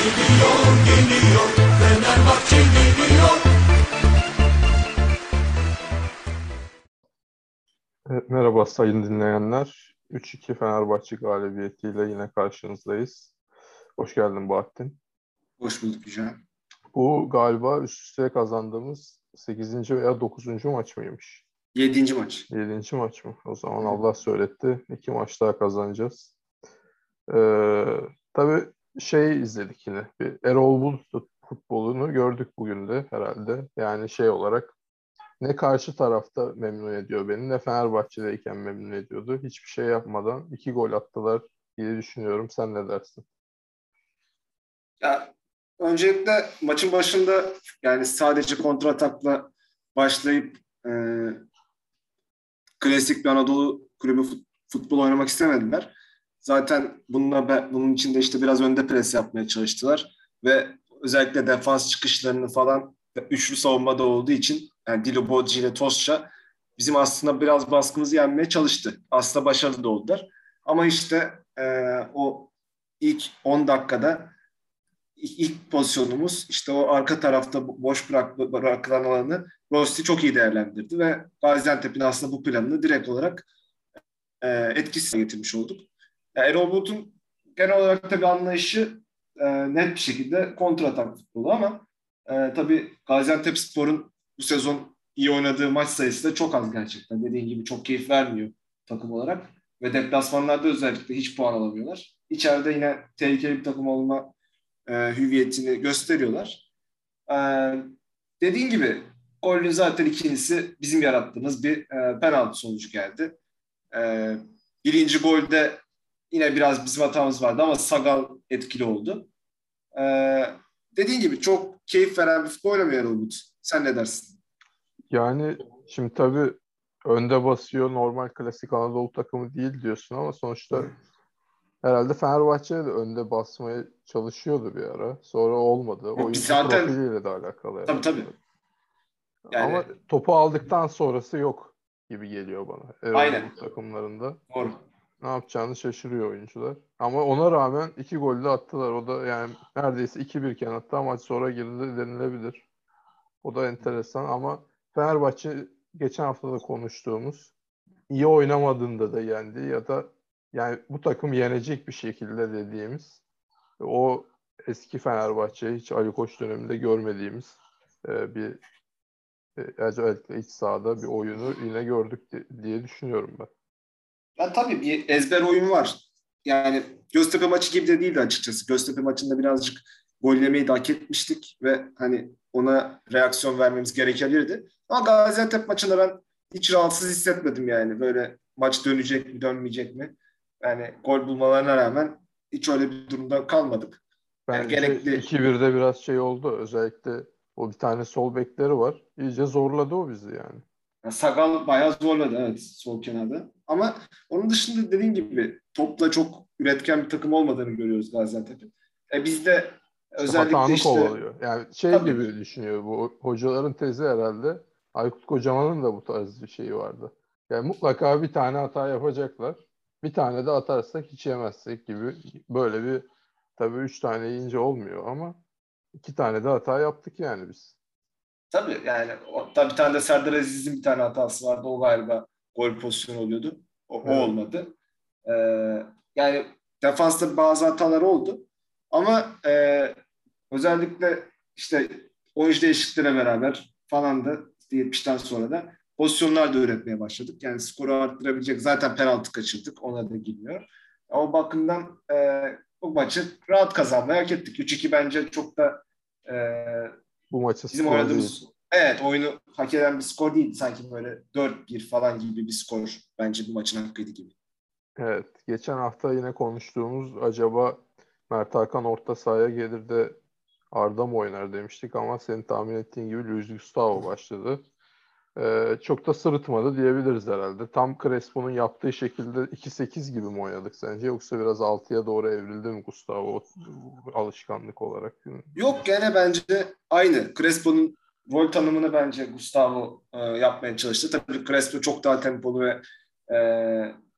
Geliyor, geliyor, Fenerbahçe geliyor. Evet, merhaba sayın dinleyenler. 3-2 Fenerbahçe galibiyetiyle yine karşınızdayız. Hoş geldin Bahattin. Hoş bulduk Yücel. Bu galiba üst üste kazandığımız 8. veya 9. maç mıymış? Yedinci maç. 7. maç mı? O zaman Allah söyletti. İki maç daha kazanacağız. Ee, tabii şey izledik yine. Bir Erol Bulut futbolunu gördük bugün de herhalde. Yani şey olarak ne karşı tarafta memnun ediyor beni ne Fenerbahçe'deyken memnun ediyordu. Hiçbir şey yapmadan iki gol attılar diye düşünüyorum. Sen ne dersin? Ya öncelikle maçın başında yani sadece kontratakla başlayıp e, klasik bir Anadolu kulübü fut, futbol oynamak istemediler. Zaten bununla bunun için de işte biraz önde pres yapmaya çalıştılar ve özellikle defans çıkışlarını falan üçlü savunmada olduğu için yani Dilo Bodji ile Tosça bizim aslında biraz baskımızı yenmeye çalıştı. Aslında başarılı da oldular. Ama işte e, o ilk 10 dakikada ilk pozisyonumuz işte o arka tarafta boş bırak, bırakılan alanı Rosti çok iyi değerlendirdi ve Gaziantep'in aslında bu planını direkt olarak e, etkisiz getirmiş olduk. Yani Erol Bulut'un genel olarak tabii anlayışı e, net bir şekilde kontratak futbolu ama e, tabii Gaziantep Spor'un bu sezon iyi oynadığı maç sayısı da çok az gerçekten. Dediğin gibi çok keyif vermiyor takım olarak. Ve deplasmanlarda özellikle hiç puan alamıyorlar. İçeride yine tehlikeli bir takım olma e, hüviyetini gösteriyorlar. E, dediğin gibi golün zaten ikincisi bizim yarattığımız bir e, penaltı sonucu geldi. E, birinci golde yine biraz bizim hatamız vardı ama Sagal etkili oldu. E, dediğin gibi çok keyif veren bir futbol oynamıyor Umut. Sen ne dersin? Yani şimdi tabii önde basıyor normal klasik Anadolu takımı değil diyorsun ama sonuçta herhalde Fenerbahçe de önde basmaya çalışıyordu bir ara. Sonra olmadı. Oyuncu zaten, profiliyle de alakalı. Yani. Tabii tabii. Yani, ama topu aldıktan sonrası yok gibi geliyor bana. Erol Aynen. takımlarında. Doğru. Ne yapacağını şaşırıyor oyuncular. Ama ona rağmen iki gol de attılar. O da yani neredeyse 2-1 iken hatta maç sonra girdi denilebilir. O da enteresan ama Fenerbahçe geçen hafta da konuştuğumuz iyi oynamadığında da yendi ya da yani bu takım yenecek bir şekilde dediğimiz o eski Fenerbahçe hiç Ali Koç döneminde görmediğimiz e, bir e, özellikle iç sahada bir oyunu yine gördük diye düşünüyorum ben. Ya tabii bir ezber oyun var. Yani Göztepe maçı gibi de değildi açıkçası. Göztepe maçında birazcık gollemeyi de hak etmiştik ve hani ona reaksiyon vermemiz gerekebilirdi. Ama Gaziantep maçında ben hiç rahatsız hissetmedim yani. Böyle maç dönecek mi dönmeyecek mi? Yani gol bulmalarına rağmen hiç öyle bir durumda kalmadık. Bence yani gerekli... 2-1'de biraz şey oldu. Özellikle o bir tane sol bekleri var. İyice zorladı o bizi yani. Yani Sagal bayağı zorladı evet sol kenarda. Ama onun dışında dediğin gibi topla çok üretken bir takım olmadığını görüyoruz Gaziantep'in. E biz de özellikle Hatanı işte... kovalıyor. Yani şey Tabii. gibi düşünüyor bu hocaların tezi herhalde. Aykut Kocaman'ın da bu tarz bir şeyi vardı. Yani mutlaka bir tane hata yapacaklar. Bir tane de atarsak hiç yemezsek gibi böyle bir tabii üç tane yiyince olmuyor ama iki tane de hata yaptık yani biz. Tabii yani tabii bir tane de Serdar Aziz'in bir tane hatası vardı. O galiba gol pozisyonu oluyordu. O, evet. o olmadı. Ee, yani defansta bazı hatalar oldu. Ama e, özellikle işte oyuncu değişikliğine beraber falan da 70'ten sonra da pozisyonlar da üretmeye başladık. Yani skoru arttırabilecek zaten penaltı kaçırdık. Ona da girmiyor. O bakımdan e, bu maçı rahat kazanmaya hak ettik. 3-2 bence çok da e, bu maçı bizim oynadığımız değil. evet oyunu hak eden bir skor değil. Sanki böyle 4-1 falan gibi bir skor bence bu maçın hakkıydı gibi. Evet. Geçen hafta yine konuştuğumuz acaba Mert Hakan orta sahaya gelir de Arda mı oynar demiştik ama senin tahmin ettiğin gibi Luis Gustavo başladı. Ee, çok da sırıtmadı diyebiliriz herhalde. Tam Crespo'nun yaptığı şekilde 2-8 gibi mi oynadık sence? Yoksa biraz 6'ya doğru evrildi mi Gustavo alışkanlık olarak? Yok gene bence aynı. Crespo'nun rol tanımını bence Gustavo e, yapmaya çalıştı. Tabii Crespo çok daha tempolu ve e,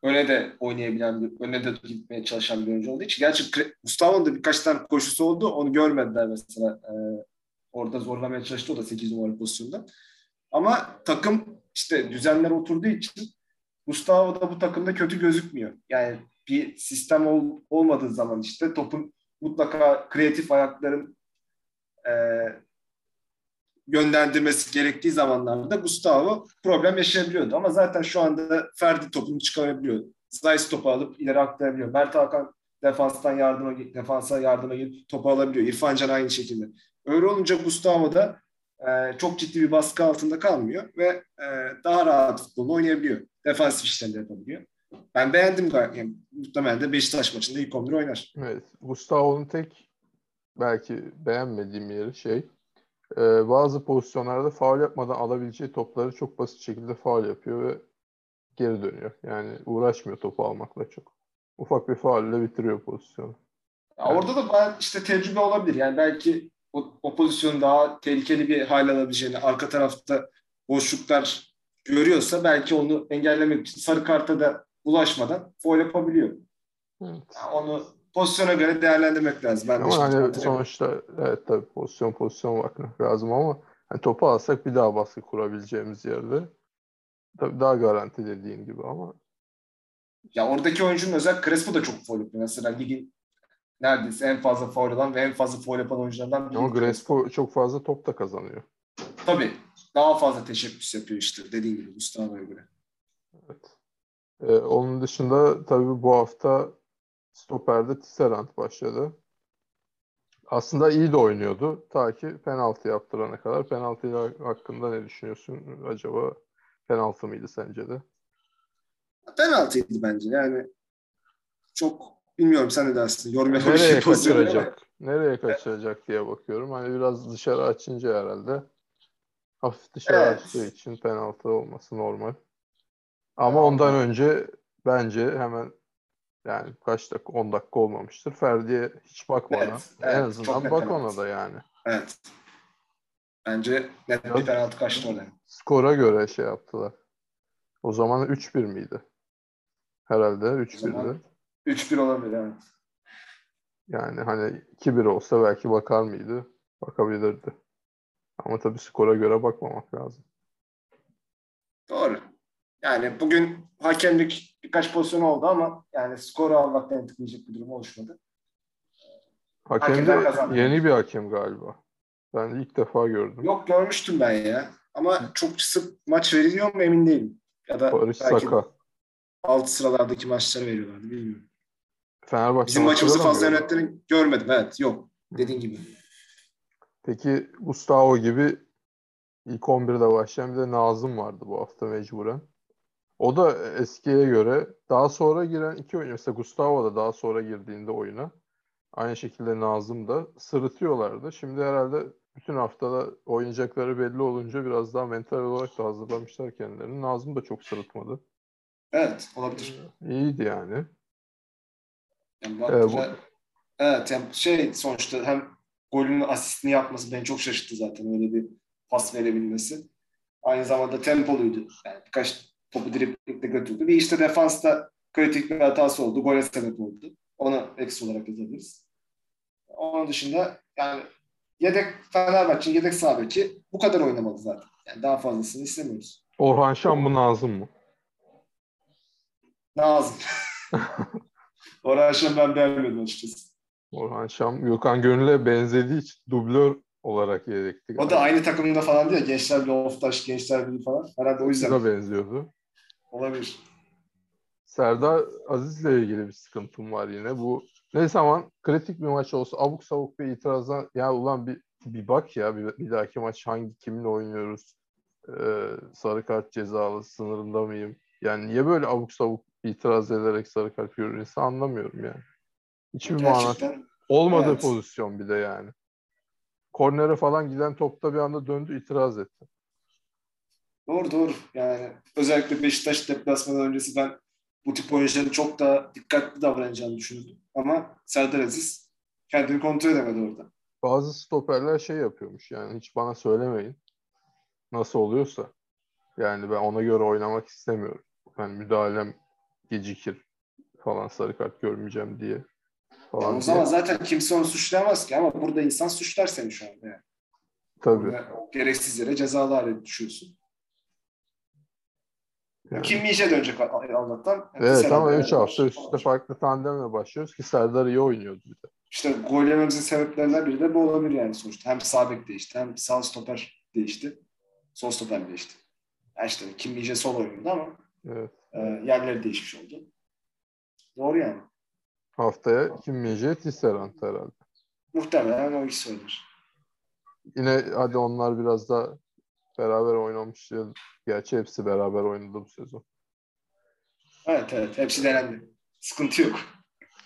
öne de oynayabilen bir, öne de gitmeye çalışan bir oyuncu olduğu için. Gerçi Gustavo'nun da birkaç tane koşusu oldu. Onu görmediler mesela. Ee, orada zorlamaya çalıştı o da 8 numara pozisyonda. Ama takım işte düzenler oturduğu için Gustavo da bu takımda kötü gözükmüyor. Yani bir sistem ol- olmadığı zaman işte topun mutlaka kreatif ayakların e, yönlendirmesi gerektiği zamanlarda Gustavo problem yaşayabiliyordu. Ama zaten şu anda Ferdi topunu çıkarabiliyor. Zeiss topu alıp ileri aktarabiliyor. Mert Hakan defanstan yardıma defansa yardıma gidip topu alabiliyor. İrfan Can aynı şekilde. Öyle olunca Gustavo da e, çok ciddi bir baskı altında kalmıyor ve e, daha rahat futbolunu oynayabiliyor. Defansif işlerini yapabiliyor. Ben beğendim gayet. Yani, muhtemelen de Beşiktaş maçında ilk 11 oynar. Evet. Gustavo'nun tek belki beğenmediğim yeri şey e, bazı pozisyonlarda faul yapmadan alabileceği topları çok basit şekilde faul yapıyor ve geri dönüyor. Yani uğraşmıyor topu almakla çok. Ufak bir faulle bitiriyor pozisyonu. Ya Orada da işte tecrübe olabilir. Yani belki o, o pozisyonu daha tehlikeli bir hal alabileceğini, arka tarafta boşluklar görüyorsa belki onu engellemek için sarı karta da bulaşmadan foul yapabiliyor. Evet. Yani onu pozisyona göre değerlendirmek lazım. Ben de Ama hani sonuçta evet tabii pozisyon pozisyon bakmak lazım ama hani topu alsak bir daha baskı kurabileceğimiz yerde tabii daha garanti dediğin gibi ama Ya oradaki oyuncunun özel Crespo da çok foul yapıyor. Mesela ligin neredeyse en fazla foul alan ve en fazla foul yapan oyunculardan biri. ama Crespo çok fazla top da kazanıyor. Tabii. Daha fazla teşebbüs yapıyor işte dediğin gibi Gustavo'ya göre. Evet. Ee, onun dışında tabii bu hafta stoperde Tisserand başladı. Aslında iyi de oynuyordu. Ta ki penaltı yaptırana kadar. Penaltı hakkında ne düşünüyorsun? Acaba penaltı mıydı sence de? Penaltıydı bence. Yani çok bilmiyorum sen ne dersin. Yorum Nereye kaçıracak? Nereye kaçıracak diye bakıyorum. Hani biraz dışarı açınca herhalde hafif dışarı Evet. açtığı için penaltı olması normal. Ama ondan önce bence hemen yani kaç dakika 10 dakika olmamıştır. Ferdi'ye hiç bakmadan Evet, en evet, çok azından bak ona da yani. Evet. Bence net bir penaltı kaçtı orada. Skora göre şey yaptılar. O zaman 3-1 miydi? Herhalde 3-1'di. Zaman- 3-1 olabilir evet. Yani hani 2-1 olsa belki bakar mıydı? Bakabilirdi. Ama tabii skora göre bakmamak lazım. Doğru. Yani bugün hakemlik birkaç pozisyon oldu ama yani skoru almaktan tıklayacak bir durum oluşmadı. Hakem de yeni bir hakem galiba. Ben ilk defa gördüm. Yok görmüştüm ben ya. Ama çok sık maç veriliyor mu emin değilim. Ya da Barış belki Saka. alt sıralardaki maçları veriyorlardı bilmiyorum. Fenerbahçe Bizim maçımızı fazla yönettiğini görmedim. Evet yok. Dediğin gibi. Peki Gustavo gibi ilk 11'de başlayan bir de Nazım vardı bu hafta mecburen. O da eskiye göre daha sonra giren iki oyuncu. Mesela Gustavo da daha sonra girdiğinde oyuna. Aynı şekilde Nazım da sırıtıyorlardı. Şimdi herhalde bütün haftada oynayacakları belli olunca biraz daha mental olarak da hazırlamışlar kendilerini. Nazım da çok sırıtmadı. Evet olabilir. İyiydi yani. Yani Ee, bakınca- evet yani şey sonuçta hem golünün asistini yapması beni çok şaşırttı zaten öyle bir pas verebilmesi. Aynı zamanda tempoluydu. Yani birkaç topu driplikle götürdü. Bir işte defansta kritik bir hatası oldu. Gole sebep oldu. Onu eksi olarak yazabiliriz. Onun dışında yani yedek Fenerbahçe'nin yedek sağ bu kadar oynamadı zaten. Yani daha fazlasını istemiyoruz. Orhan Şan mı Nazım mı? Nazım. Orhan Şen ben beğenmedim açıkçası. Orhan Şam, Gökhan Gönül'e benzediği için dublör olarak yedekti. O da aynı takımda falan diyor. Gençler Birliği, Oftaş, Gençler Birliği falan. Herhalde o yüzden da benziyordu. olabilir. Serdar Aziz'le ilgili bir sıkıntım var yine. Bu ne zaman kritik bir maç olsa abuk sabuk bir itirazdan ya ulan bir bir bak ya bir, bir dahaki maç hangi kiminle oynuyoruz? Ee, sarı kart cezalı sınırında mıyım? Yani niye böyle abuk sabuk itiraz ederek sarı kart görürse anlamıyorum yani. Hiçbir manası Gerçekten olmadığı evet. pozisyon bir de yani. Kornere falan giden topta bir anda döndü itiraz etti. doğru doğru. Yani özellikle Beşiktaş deplasmanı öncesi ben bu tip oyuncuların çok daha dikkatli davranacağını düşünürdüm. Ama Serdar Aziz kendini kontrol edemedi orada. Bazı stoperler şey yapıyormuş yani hiç bana söylemeyin. Nasıl oluyorsa. Yani ben ona göre oynamak istemiyorum. Yani müdahalem gecikir falan sarı kart görmeyeceğim diye. Falan Yani o diye. zaman zaten kimse onu suçlayamaz ki ama burada insan suçlar seni şu anda. Yani. Tabii. Burada gereksiz yere cezalar düşüyorsun. Yani. Kim Minje dönecek Allah'tan. Evet ama Serhat 3 hafta Bey- üst üste farklı tandemle başlıyoruz ki Serdar iyi oynuyordu bir de. İşte gol yememizin sebeplerinden biri de bu olabilir yani sonuçta. Hem sağ bek değişti hem sağ stoper değişti. Sol stoper değişti. Yani işte Kim Minje sol oynuyordu ama Evet. E, yerleri değişmiş oldu. Doğru yani. Haftaya Kim Minje, Tisserand herhalde. Muhtemelen o ikisi oynar. Yine hadi onlar biraz da beraber oynamış. Gerçi hepsi beraber oynadı bu sezon. Evet evet hepsi denendi. Sıkıntı yok.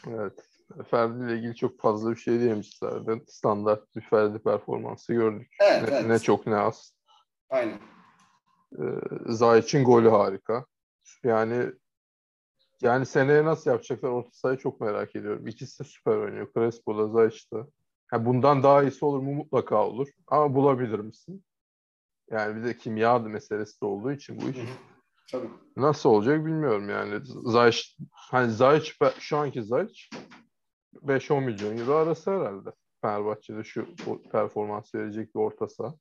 Evet. Ferdi ile ilgili çok fazla bir şey diyemeyiz zaten. Standart bir Ferdi performansı gördük. Evet Ne, evet. ne çok ne az. Aynen. Ee, Zayic'in golü harika. Yani yani seneye nasıl yapacaklar orta sahayı çok merak ediyorum. İkisi de süper oynuyor. Crespo da Zayic de. Ha, bundan daha iyisi olur mu? Mutlaka olur. Ama bulabilir misin? Yani bir de kimya meselesi de olduğu için bu iş Hı hı. Tabii. nasıl olacak bilmiyorum yani. Zayic, hani Zayic şu anki Zayic 5-10 milyon euro arası herhalde. Fenerbahçe'de şu performans verecek bir orta saha.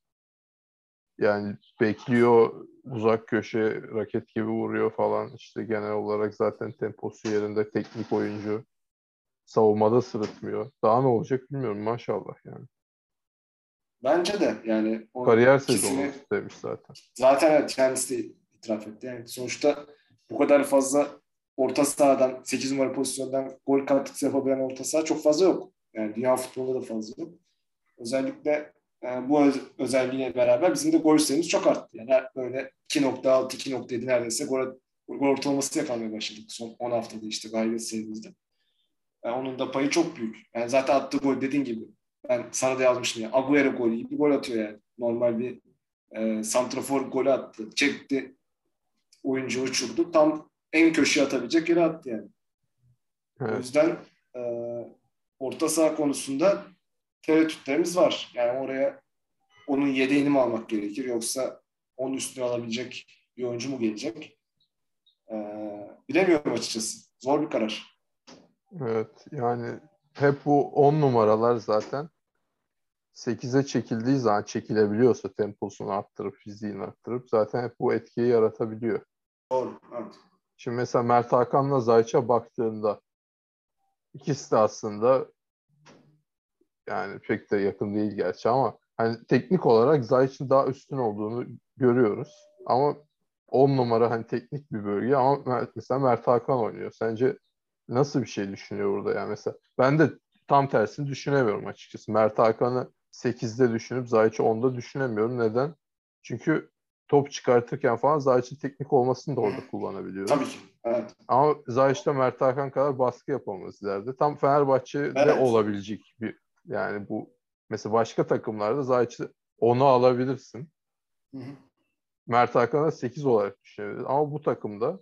Yani bekliyor uzak köşe raket gibi vuruyor falan. İşte genel olarak zaten temposu yerinde teknik oyuncu. Savunmada sırıtmıyor. Daha ne olacak bilmiyorum maşallah yani. Bence de yani o Kariyer sezonu demiş zaten. Zaten evet kendisi de itiraf etti. Yani sonuçta bu kadar fazla orta sahadan 8 numara pozisyondan gol katkısı yapabilen orta saha çok fazla yok. Yani dünya futbolunda da fazla yok. Özellikle e, bu öz- özelliğiyle beraber bizim de gol sayımız çok arttı. Yani böyle 2.6 2.7 neredeyse gol, gol ortalaması yakalamaya başladık son 10 haftada işte galibiyet serimizde. Yani onun da payı çok büyük. Yani zaten attığı gol dediğin gibi ben sana da yazmıştım ya Agüero golü gibi gol atıyor yani. Normal bir e, santrafor golü attı. Çekti. Oyuncu uçurdu. Tam en köşeye atabilecek yere attı yani. O Evet. yüzden e, orta saha konusunda tereddütlerimiz var. Yani oraya onun yedeğini mi almak gerekir yoksa onun üstüne alabilecek bir oyuncu mu gelecek? E, bilemiyorum açıkçası. Zor bir karar. Evet yani hep bu 10 numaralar zaten 8'e çekildiği zaman çekilebiliyorsa temposunu arttırıp fiziğini arttırıp zaten hep bu etkiyi yaratabiliyor. Doğru. Evet. Şimdi mesela Mert Hakan'la Zayç'a baktığında ikisi de aslında yani pek de yakın değil gerçi ama hani teknik olarak Zayç'ın daha üstün olduğunu görüyoruz. Ama 10 numara hani teknik bir bölge ama mesela Mert Hakan oynuyor. Sence nasıl bir şey düşünüyor burada yani mesela? Ben de tam tersini düşünemiyorum açıkçası. Mert Hakan'ı 8'de düşünüp Zayç'ı 10'da düşünemiyorum. Neden? Çünkü top çıkartırken falan Zayç'ın teknik olmasını da orada kullanabiliyoruz. Tabii ki. Evet. Ama Zayç'ta Mert Hakan kadar baskı yapamaz ileride. Tam Fenerbahçe'de Evet. olabilecek bir yani bu mesela başka takımlarda Zayç'ı 10'u alabilirsin. Hı hı. Mert Hakan'a 8 olarak düşünebiliriz. Ama bu takımda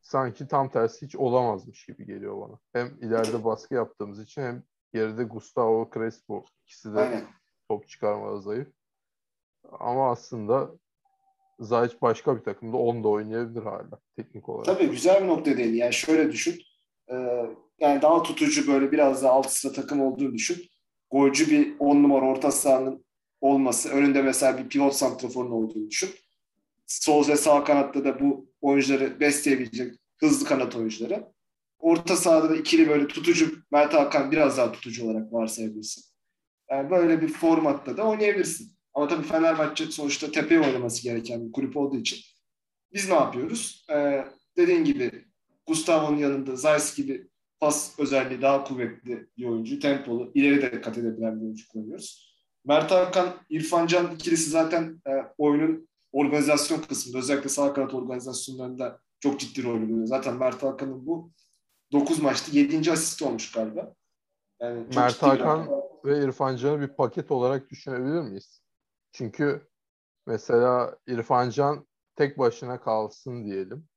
sanki tam tersi hiç olamazmış gibi geliyor bana. Hem ileride baskı yaptığımız için hem geride Gustavo Crespo ikisi de Aynen. top çıkarmada zayıf. Ama aslında Zayç başka bir takımda 10'da oynayabilir hala teknik olarak. Tabii güzel bir nokta değil. Yani şöyle düşün. Ee, yani daha tutucu böyle biraz daha alt sıra takım olduğunu düşün. Golcü bir 10 numara orta sahanın olması. Önünde mesela bir pivot santraforun olduğunu düşün. Sol ve sağ kanatta da bu oyuncuları besleyebilecek hızlı kanat oyuncuları. Orta sahada da ikili böyle tutucu Mert Hakan biraz daha tutucu olarak varsayabilirsin. Yani böyle bir formatta da oynayabilirsin. Ama tabii Fenerbahçe sonuçta tepeye oynaması gereken bir kulüp olduğu için biz ne yapıyoruz? Ee, dediğin gibi Gustavo'nun yanında Zeiss gibi pas özelliği daha kuvvetli bir oyuncu. Tempolu, ileri de kat edebilen bir oyuncu kullanıyoruz. Mert Hakan, İrfan Can ikilisi zaten e, oyunun organizasyon kısmında özellikle sağ kanat organizasyonlarında çok ciddi rol oynuyor. Zaten Mert Hakan'ın bu 9 maçta 7. asist olmuş galiba. Yani Mert Hakan ve İrfan Can'ı bir paket olarak düşünebilir miyiz? Çünkü mesela İrfan Can tek başına kalsın diyelim.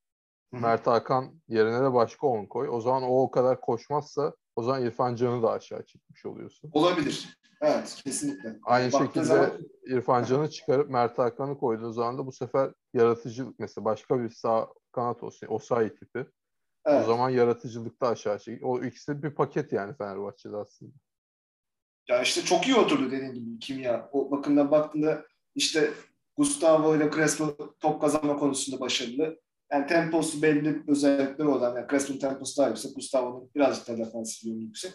Mert Hakan yerine de başka 10 koy. O zaman o o kadar koşmazsa o zaman İrfan Can'ı da aşağı çekmiş oluyorsun. Olabilir. Evet, kesinlikle. Aynı Baktığı şekilde zaman- İrfan Can'ı çıkarıp Mert Hakan'ı koyduğu zaman da bu sefer yaratıcılık mesela başka bir sağ kanat olsun. Osayi tipi. O zaman yaratıcılıkta aşağı çek. O ikisi bir paket yani Fenerbahçe'de aslında. Ya işte çok iyi oturdu dediğin gibi kimya. O bakımdan baktığında işte Gustavo ile Crespo top kazanma konusunda başarılı. Yani temposu belli özellikleri olan. Yani Crespo'nun temposu daha yüksek. Gustavo'nun birazcık daha defansif yönü yüksek.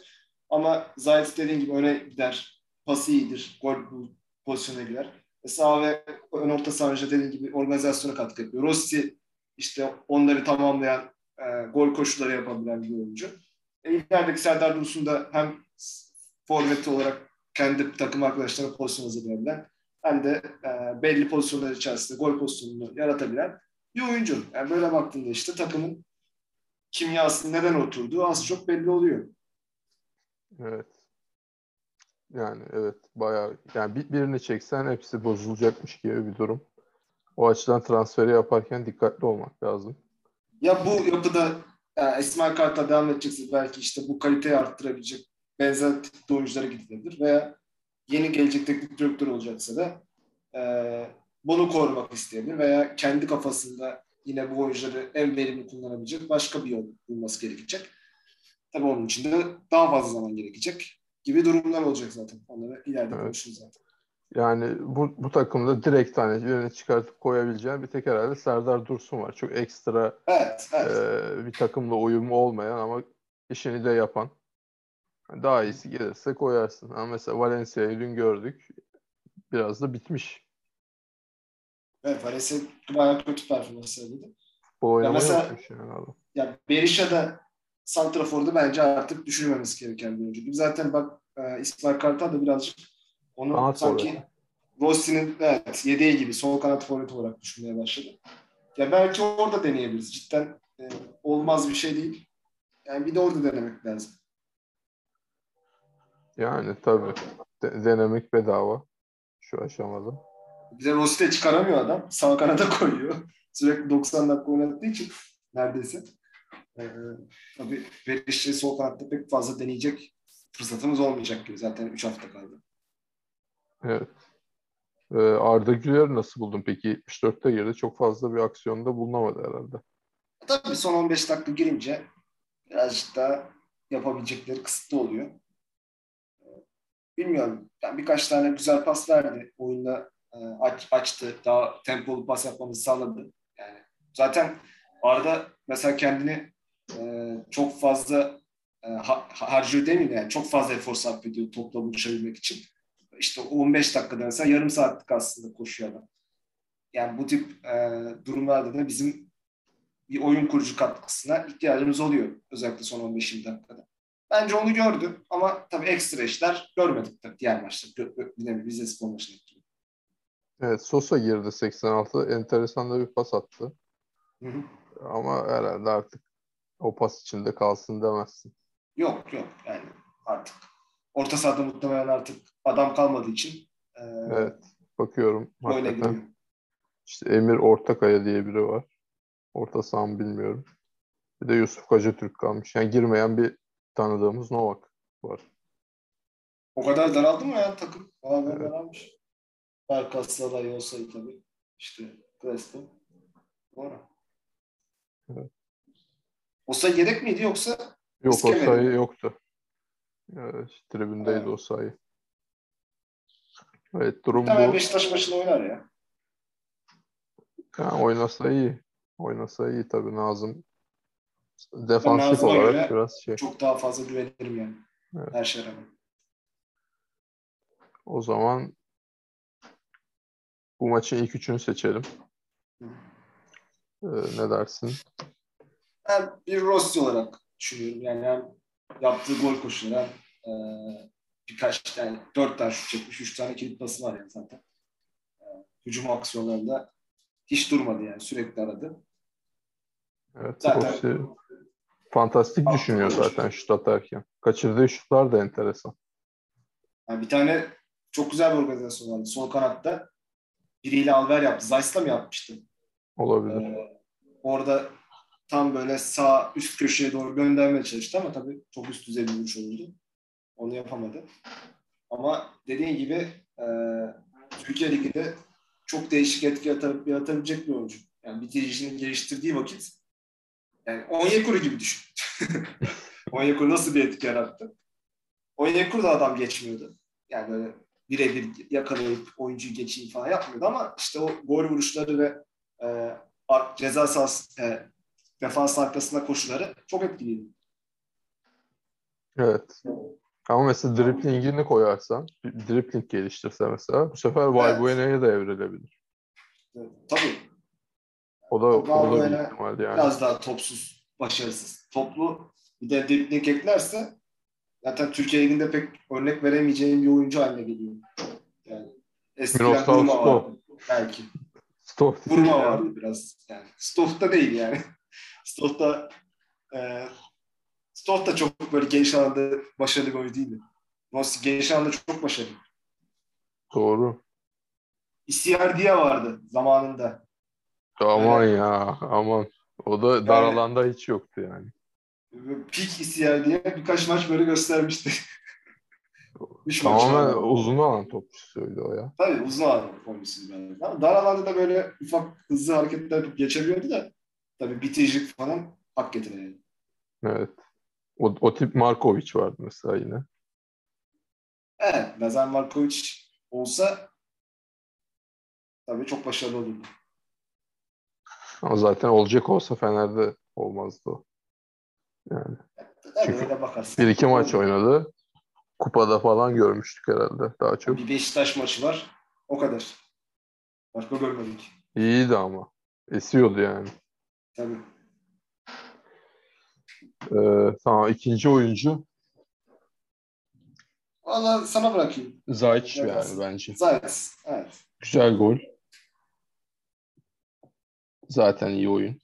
Ama Zayt dediğin gibi öne gider. Pası iyidir. Gol pozisyona girer. E sağ ve ön orta sahanca dediğin gibi organizasyona katkı yapıyor. Rossi işte onları tamamlayan e, gol koşuları yapabilen bir oyuncu. E, ilerideki Serdar Dursun da hem forveti olarak kendi takım arkadaşlarına pozisyon hazırlayabilen hem de e, belli pozisyonlar içerisinde gol pozisyonunu yaratabilen bir oyuncu. Yani böyle baktığında işte takımın kimyası neden oturduğu az çok belli oluyor. Evet. Yani evet bayağı yani bir, birini çeksen hepsi bozulacakmış gibi bir durum. O açıdan transferi yaparken dikkatli olmak lazım. Ya bu yapıda yani İsmail Kartal devam edecekse belki işte bu kaliteyi arttırabilecek benzer tipte oyunculara gidilebilir veya yeni gelecek teknik direktör olacaksa da e, bunu korumak isteyebilir veya kendi kafasında yine bu oyuncuları en verimli kullanabilecek başka bir yol bulması gerekecek. Tabii onun için de daha fazla zaman gerekecek gibi durumlar olacak zaten. Onları ileride evet. konuşuruz zaten. Yani bu, bu takımda direkt hani birini çıkartıp koyabileceğin bir tek herhalde Serdar Dursun var. Çok ekstra evet, evet. E, bir takımla uyumu olmayan ama işini de yapan. Daha iyisi gelirse koyarsın. Ama mesela Valencia'yı dün gördük. Biraz da bitmiş. Evet Valencia bayağı kötü performans sergiledi. Bu oynama ya mesela, yokmuş yani adam. Ya Berisha'da Santrafor'da bence artık düşünmemesi gereken bir oyuncu. Zaten bak e, İsmail Kartal da birazcık onu kanat sanki forvet. Rossi'nin evet, yedeği gibi sol kanat forvet olarak düşünmeye başladı. Ya belki orada deneyebiliriz. Cidden e, olmaz bir şey değil. Yani bir de orada denemek lazım. Yani tabii. De- denemek bedava şu aşamada. Bir de Rossi çıkaramıyor adam. Sağ kanada koyuyor. Sürekli 90 dakika oynattığı için neredeyse. Ee, tabii Beriş'i sol kanatta pek fazla deneyecek fırsatımız olmayacak gibi. Zaten 3 hafta kaldı. Evet. Ee, Arda Güler nasıl buldun peki? 74'te girdi. Çok fazla bir aksiyonda bulunamadı herhalde. Tabii son 15 dakika girince birazcık daha yapabilecekleri kısıtlı oluyor. Bilmiyorum. Yani birkaç tane güzel pas verdi. Oyunda aç, açtı. Daha tempolu pas yapmamızı sağladı. Yani zaten Arda mesela kendini e, çok fazla e, harcıyor demeyeyim yani çok fazla efor sarf ediyor topla buluşabilmek için. İşte 15 dakikada mesela yarım saatlik aslında koşuyor adam. Yani bu tip e, durumlarda da bizim bir oyun kurucu katkısına ihtiyacımız oluyor. Özellikle son 15-20 dakikada. Bence onu gördü ama tabii ekstra işler görmedik tabii diğer maçta. Yine Rize Spor maçında gibi. Evet Sosa girdi 86. Enteresan da bir pas attı. Hı hı. Ama herhalde artık o pas içinde kalsın demezsin. Yok yok yani artık orta sahada muhtemelen artık adam kalmadığı için e, evet bakıyorum öyle hakikaten. Gidiyor. İşte Emir Ortakaya diye biri var. Orta saha bilmiyorum. Bir de Yusuf Koca Türk kalmış. Yani girmeyen bir tanıdığımız Novak var. O kadar daraldı mı ya takım? Valla evet. daralmış. Berkas'la da olsaydı tabii. İşte Crespo. Doğru. Evet. Osa yedek miydi yoksa? Yok o sayı yoktu. Evet, tribündeydi evet. o sayı. Evet durum Tabii bu. Beşiktaş maçını oynar ya. Ha, oynasa iyi. Oynasa iyi tabii Nazım. Defansif olarak biraz şey. Çok daha fazla güvenirim yani. Evet. Her şeye rağmen. O zaman bu maçın ilk üçünü seçelim. Ee, ne dersin? Ben bir Rossi olarak düşünüyorum. Yani hem yaptığı gol koşuları hem e, birkaç tane, dört tane şut çekmiş, üç tane kilit pası var yani zaten. E, hücum aksiyonlarında hiç durmadı yani sürekli aradı. Evet, zaten, Rossi fantastik düşünüyor zaten şut atarken. Kaçırdığı şutlar da enteresan. Yani bir tane çok güzel bir organizasyon vardı. Sol kanatta biriyle alver yaptı. Zayt'la mı yapmıştı? Olabilir. Ee, orada tam böyle sağ üst köşeye doğru göndermeye çalıştı ama tabii çok üst düzey bir vuruş oldu. Onu yapamadı. Ama dediğin gibi e, Türkiye Ligi'de çok değişik etki yaratabilecek bir oyuncu. Yani bitiricinin geliştirdiği vakit Yani Onyekuru gibi düşün. Onyekuru nasıl bir etki yarattı? Onyekuru da adam geçmiyordu. Yani böyle birebir yakalayıp oyuncuyu geçeyim falan yapmıyordu ama işte o gol vuruşları ve e, ceza sahası e, defans arkasında koşuları çok etkiliydi. Evet. Ama mesela driplingini koyarsan, dripling geliştirse mesela bu sefer Evet. Valbuena'ya da evrilebilir. Evet, Tabii O da, o da bir ihtimal yani. biraz daha topsuz, başarısız. Toplu bir de dribbling eklerse zaten Türkiye Ligi'nde pek örnek veremeyeceğim bir oyuncu haline geliyor. Yani eskiden Stoh. vardı. Belki. Buruma yani. vardı biraz. Yani Stoh da değil yani. Stoh da e, Stoh da çok böyle geniş alanda başarılı bir oyuncu değildi. Nasıl geniş alanda çok başarılı. Doğru. Icardi'ye vardı zamanında. Aman Evet. ya aman. O da dar Yani- alanda hiç yoktu yani. Peak Icardi'ye birkaç maç böyle göstermişti. Üç Tamamen uzun alan topçusuydu o ya. Tabii uzun alan oyuncusu biraz. Ama dar alanda da böyle ufak hızlı hareketler yapıp geçebiliyordu da tabii bitiricilik falan hak getiriyor. Evet. O, o tip Markovic vardı mesela yine. Evet, Lazar Markovic olsa tabii çok başarılı olurdu. Ama zaten olacak olsa Fener'de olmazdı o. Yani Tabii Çünkü öyle bakarsın. bir iki maç oynadı. Kupada falan görmüştük herhalde daha çok. Bir Beşiktaş maçı var. O kadar. Başka görmedik. İyiydi ama. Esiyordu yani. Tabii. Ee, tamam ikinci oyuncu Valla sana bırakayım. Zayç Evet. yani bence. Zayt. Evet. Güzel gol. Zaten iyi oyun.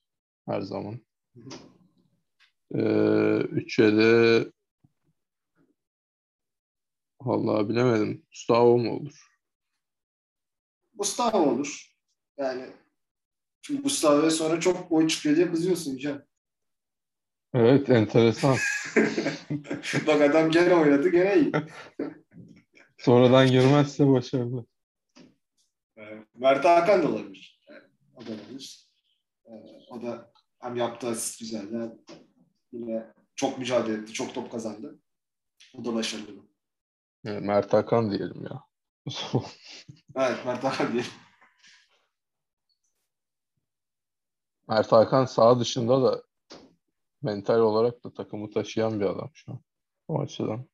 Her zaman. Ee, üçe de vallahi bilemedim. Gustavo mu olur? Gustavo olur. Yani çünkü Gustavo'ya sonra çok boy çıkıyor diye kızıyorsun Can. Evet enteresan. Bak adam gene oynadı gene iyi. Sonradan girmezse başarılı. Ee, Mert Hakan da olabilir. Yani, o da olabilir. Ee, o da hem yaptığı asist güzeldi hem yine çok mücadele etti, çok top kazandı. O da başarılı. Yani Mert Hakan diyelim ya. Evet Mert Hakan diye. Mert Hakan sağ dışında da mental olarak da takımı taşıyan bir adam şu an. O açıdan.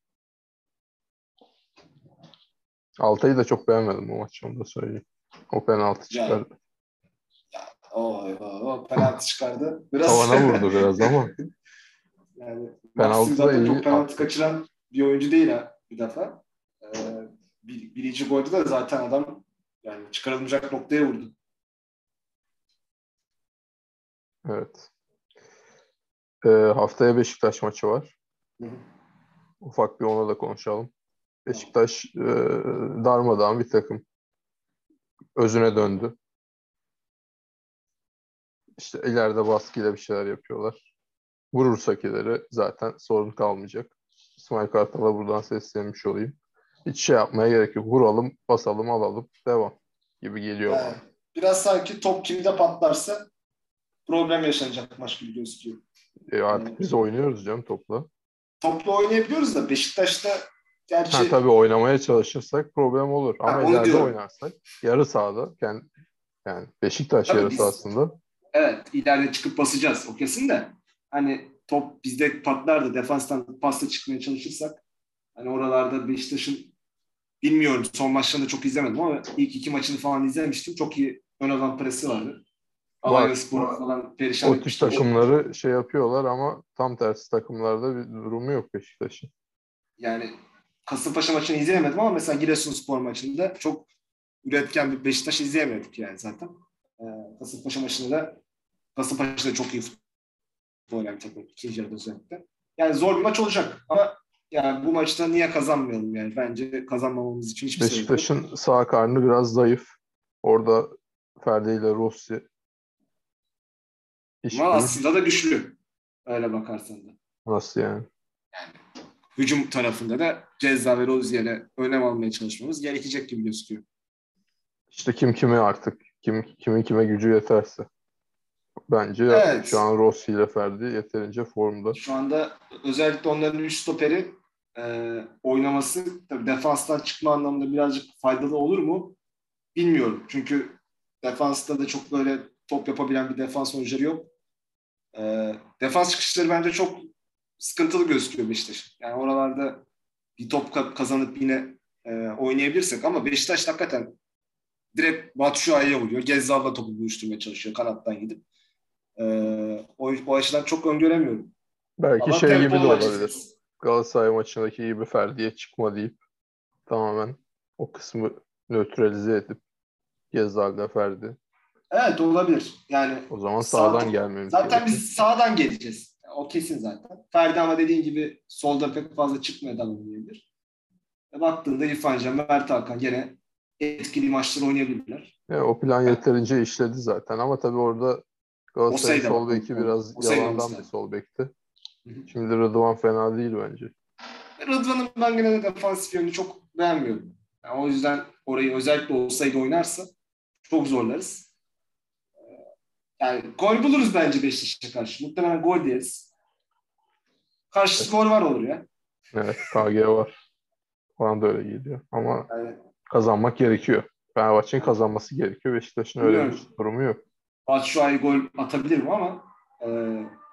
Altay'ı da çok beğenmedim bu maçı onu da söyleyeyim. O penaltı Ya, çıkar. O, o, o penaltı çıkardı. Biraz Tavana vurdu biraz ama. Yani Penaltı zaten çok penaltı attı. kaçıran bir oyuncu değil ha bir defa. Ee, bir, birinci golde de zaten adam yani çıkarılmayacak noktaya vurdu. Evet. Ee, haftaya Beşiktaş maçı var. Hı hı. Ufak bir ona da konuşalım. Beşiktaş e, darmadağın bir takım. Özüne döndü. İşte ileride baskıyla bir şeyler yapıyorlar. Vurursak ileri zaten sorun kalmayacak. İsmail Kartal'a buradan seslenmiş olayım. Hiç şey yapmaya gerek yok. Vuralım, basalım, alalım, devam gibi geliyor Yani bana. biraz sanki top kimde patlarsa problem yaşanacak maç gibi gözüküyor. E, artık biz oynuyoruz canım topla. Toplu oynayabiliyoruz da Beşiktaş'ta gerçi Ha, tabii oynamaya çalışırsak problem olur. Ama Ha, onu ileride diyorum. oynarsak yarı sahada yani, yani Beşiktaş Tabii yarı biz- sahasında evet ileride çıkıp basacağız o kesin de hani top bizde patlar da defanstan pasta çıkmaya çalışırsak hani oralarda Beşiktaş'ın bilmiyorum son maçlarını çok izlemedim ama ilk iki maçını falan izlemiştim. Çok iyi ön alan presi vardı. Alanya Spor falan perişan o etmişti. takımları şey yapıyorlar ama tam tersi takımlarda bir durumu yok Beşiktaş'ın. Yani Kasımpaşa maçını izleyemedim ama mesela Giresunspor maçında çok üretken bir Beşiktaş izleyemedik yani zaten. Ee, Kasımpaşa maçında da Kasımpaşa da çok iyi futbol bir takım. ikinci yarıda özellikle. Yani zor bir maç olacak ama yani bu maçta niye kazanmayalım yani? Bence kazanmamamız için hiçbir sebep yok. Beşiktaş'ın sağ karnı biraz zayıf. Orada Ferdi ile Rossi iş Ama aslında da güçlü. Öyle bakarsan da. Nasıl yani? Hücum tarafında da Cezza ve Rozier'le önem almaya çalışmamız gerekecek gibi gözüküyor. İşte kim kime artık kim kimin kime gücü yeterse. Bence Evet. şu an Rossi ile Ferdi yeterince formda. Şu anda özellikle onların üç stoperi e, oynaması tabii defanstan çıkma anlamında birazcık faydalı olur mu? Bilmiyorum. Çünkü defansta da çok böyle top yapabilen bir defans oyuncuları yok. E, defans çıkışları bence çok sıkıntılı gözüküyor Beşiktaş. Yani oralarda bir top ka- kazanıp yine e, oynayabilirsek ama Beşiktaş hakikaten direkt Batshuayi'ye vuruyor. Gezzal'la topu buluşturmaya çalışıyor kanattan gidip. E, o, o açıdan çok öngöremiyorum. Belki Ama şey gibi de olabilir. Galatasaray maçındaki gibi Ferdi'ye çıkma deyip tamamen o kısmı nötralize edip Gezzal'de Ferdi. Evet olabilir. Yani O zaman Sağ- sağdan gelmemiz zaten gerekir. biz sağdan geleceğiz. O kesin zaten. Ferdi ama dediğin gibi solda pek fazla çıkmıyor adam oynayabilir. E baktığında İrfan Can, Mert Hakan gene etkili maçlar oynayabilirler. Yani o plan yeterince işledi zaten ama tabii orada De sol beki biraz yalandan bir sol bekti. Şimdi Rıdvan fena değil bence. Rıdvan'ın ben gene de defansif yönünü çok beğenmiyorum. Yani o yüzden orayı özellikle olsaydı oynarsa çok zorlarız. Ee, Yani gol buluruz bence Beşiktaş'a karşı. Muhtemelen gol deriz. Karşı skor var olur ya. Evet KG var. Bana da öyle geliyor. Ama Yani kazanmak gerekiyor. Fenerbahçe'nin kazanması gerekiyor. Beşiktaş'ın öyle bir durumu yok. Batshuayi gol atabilir mi ama e,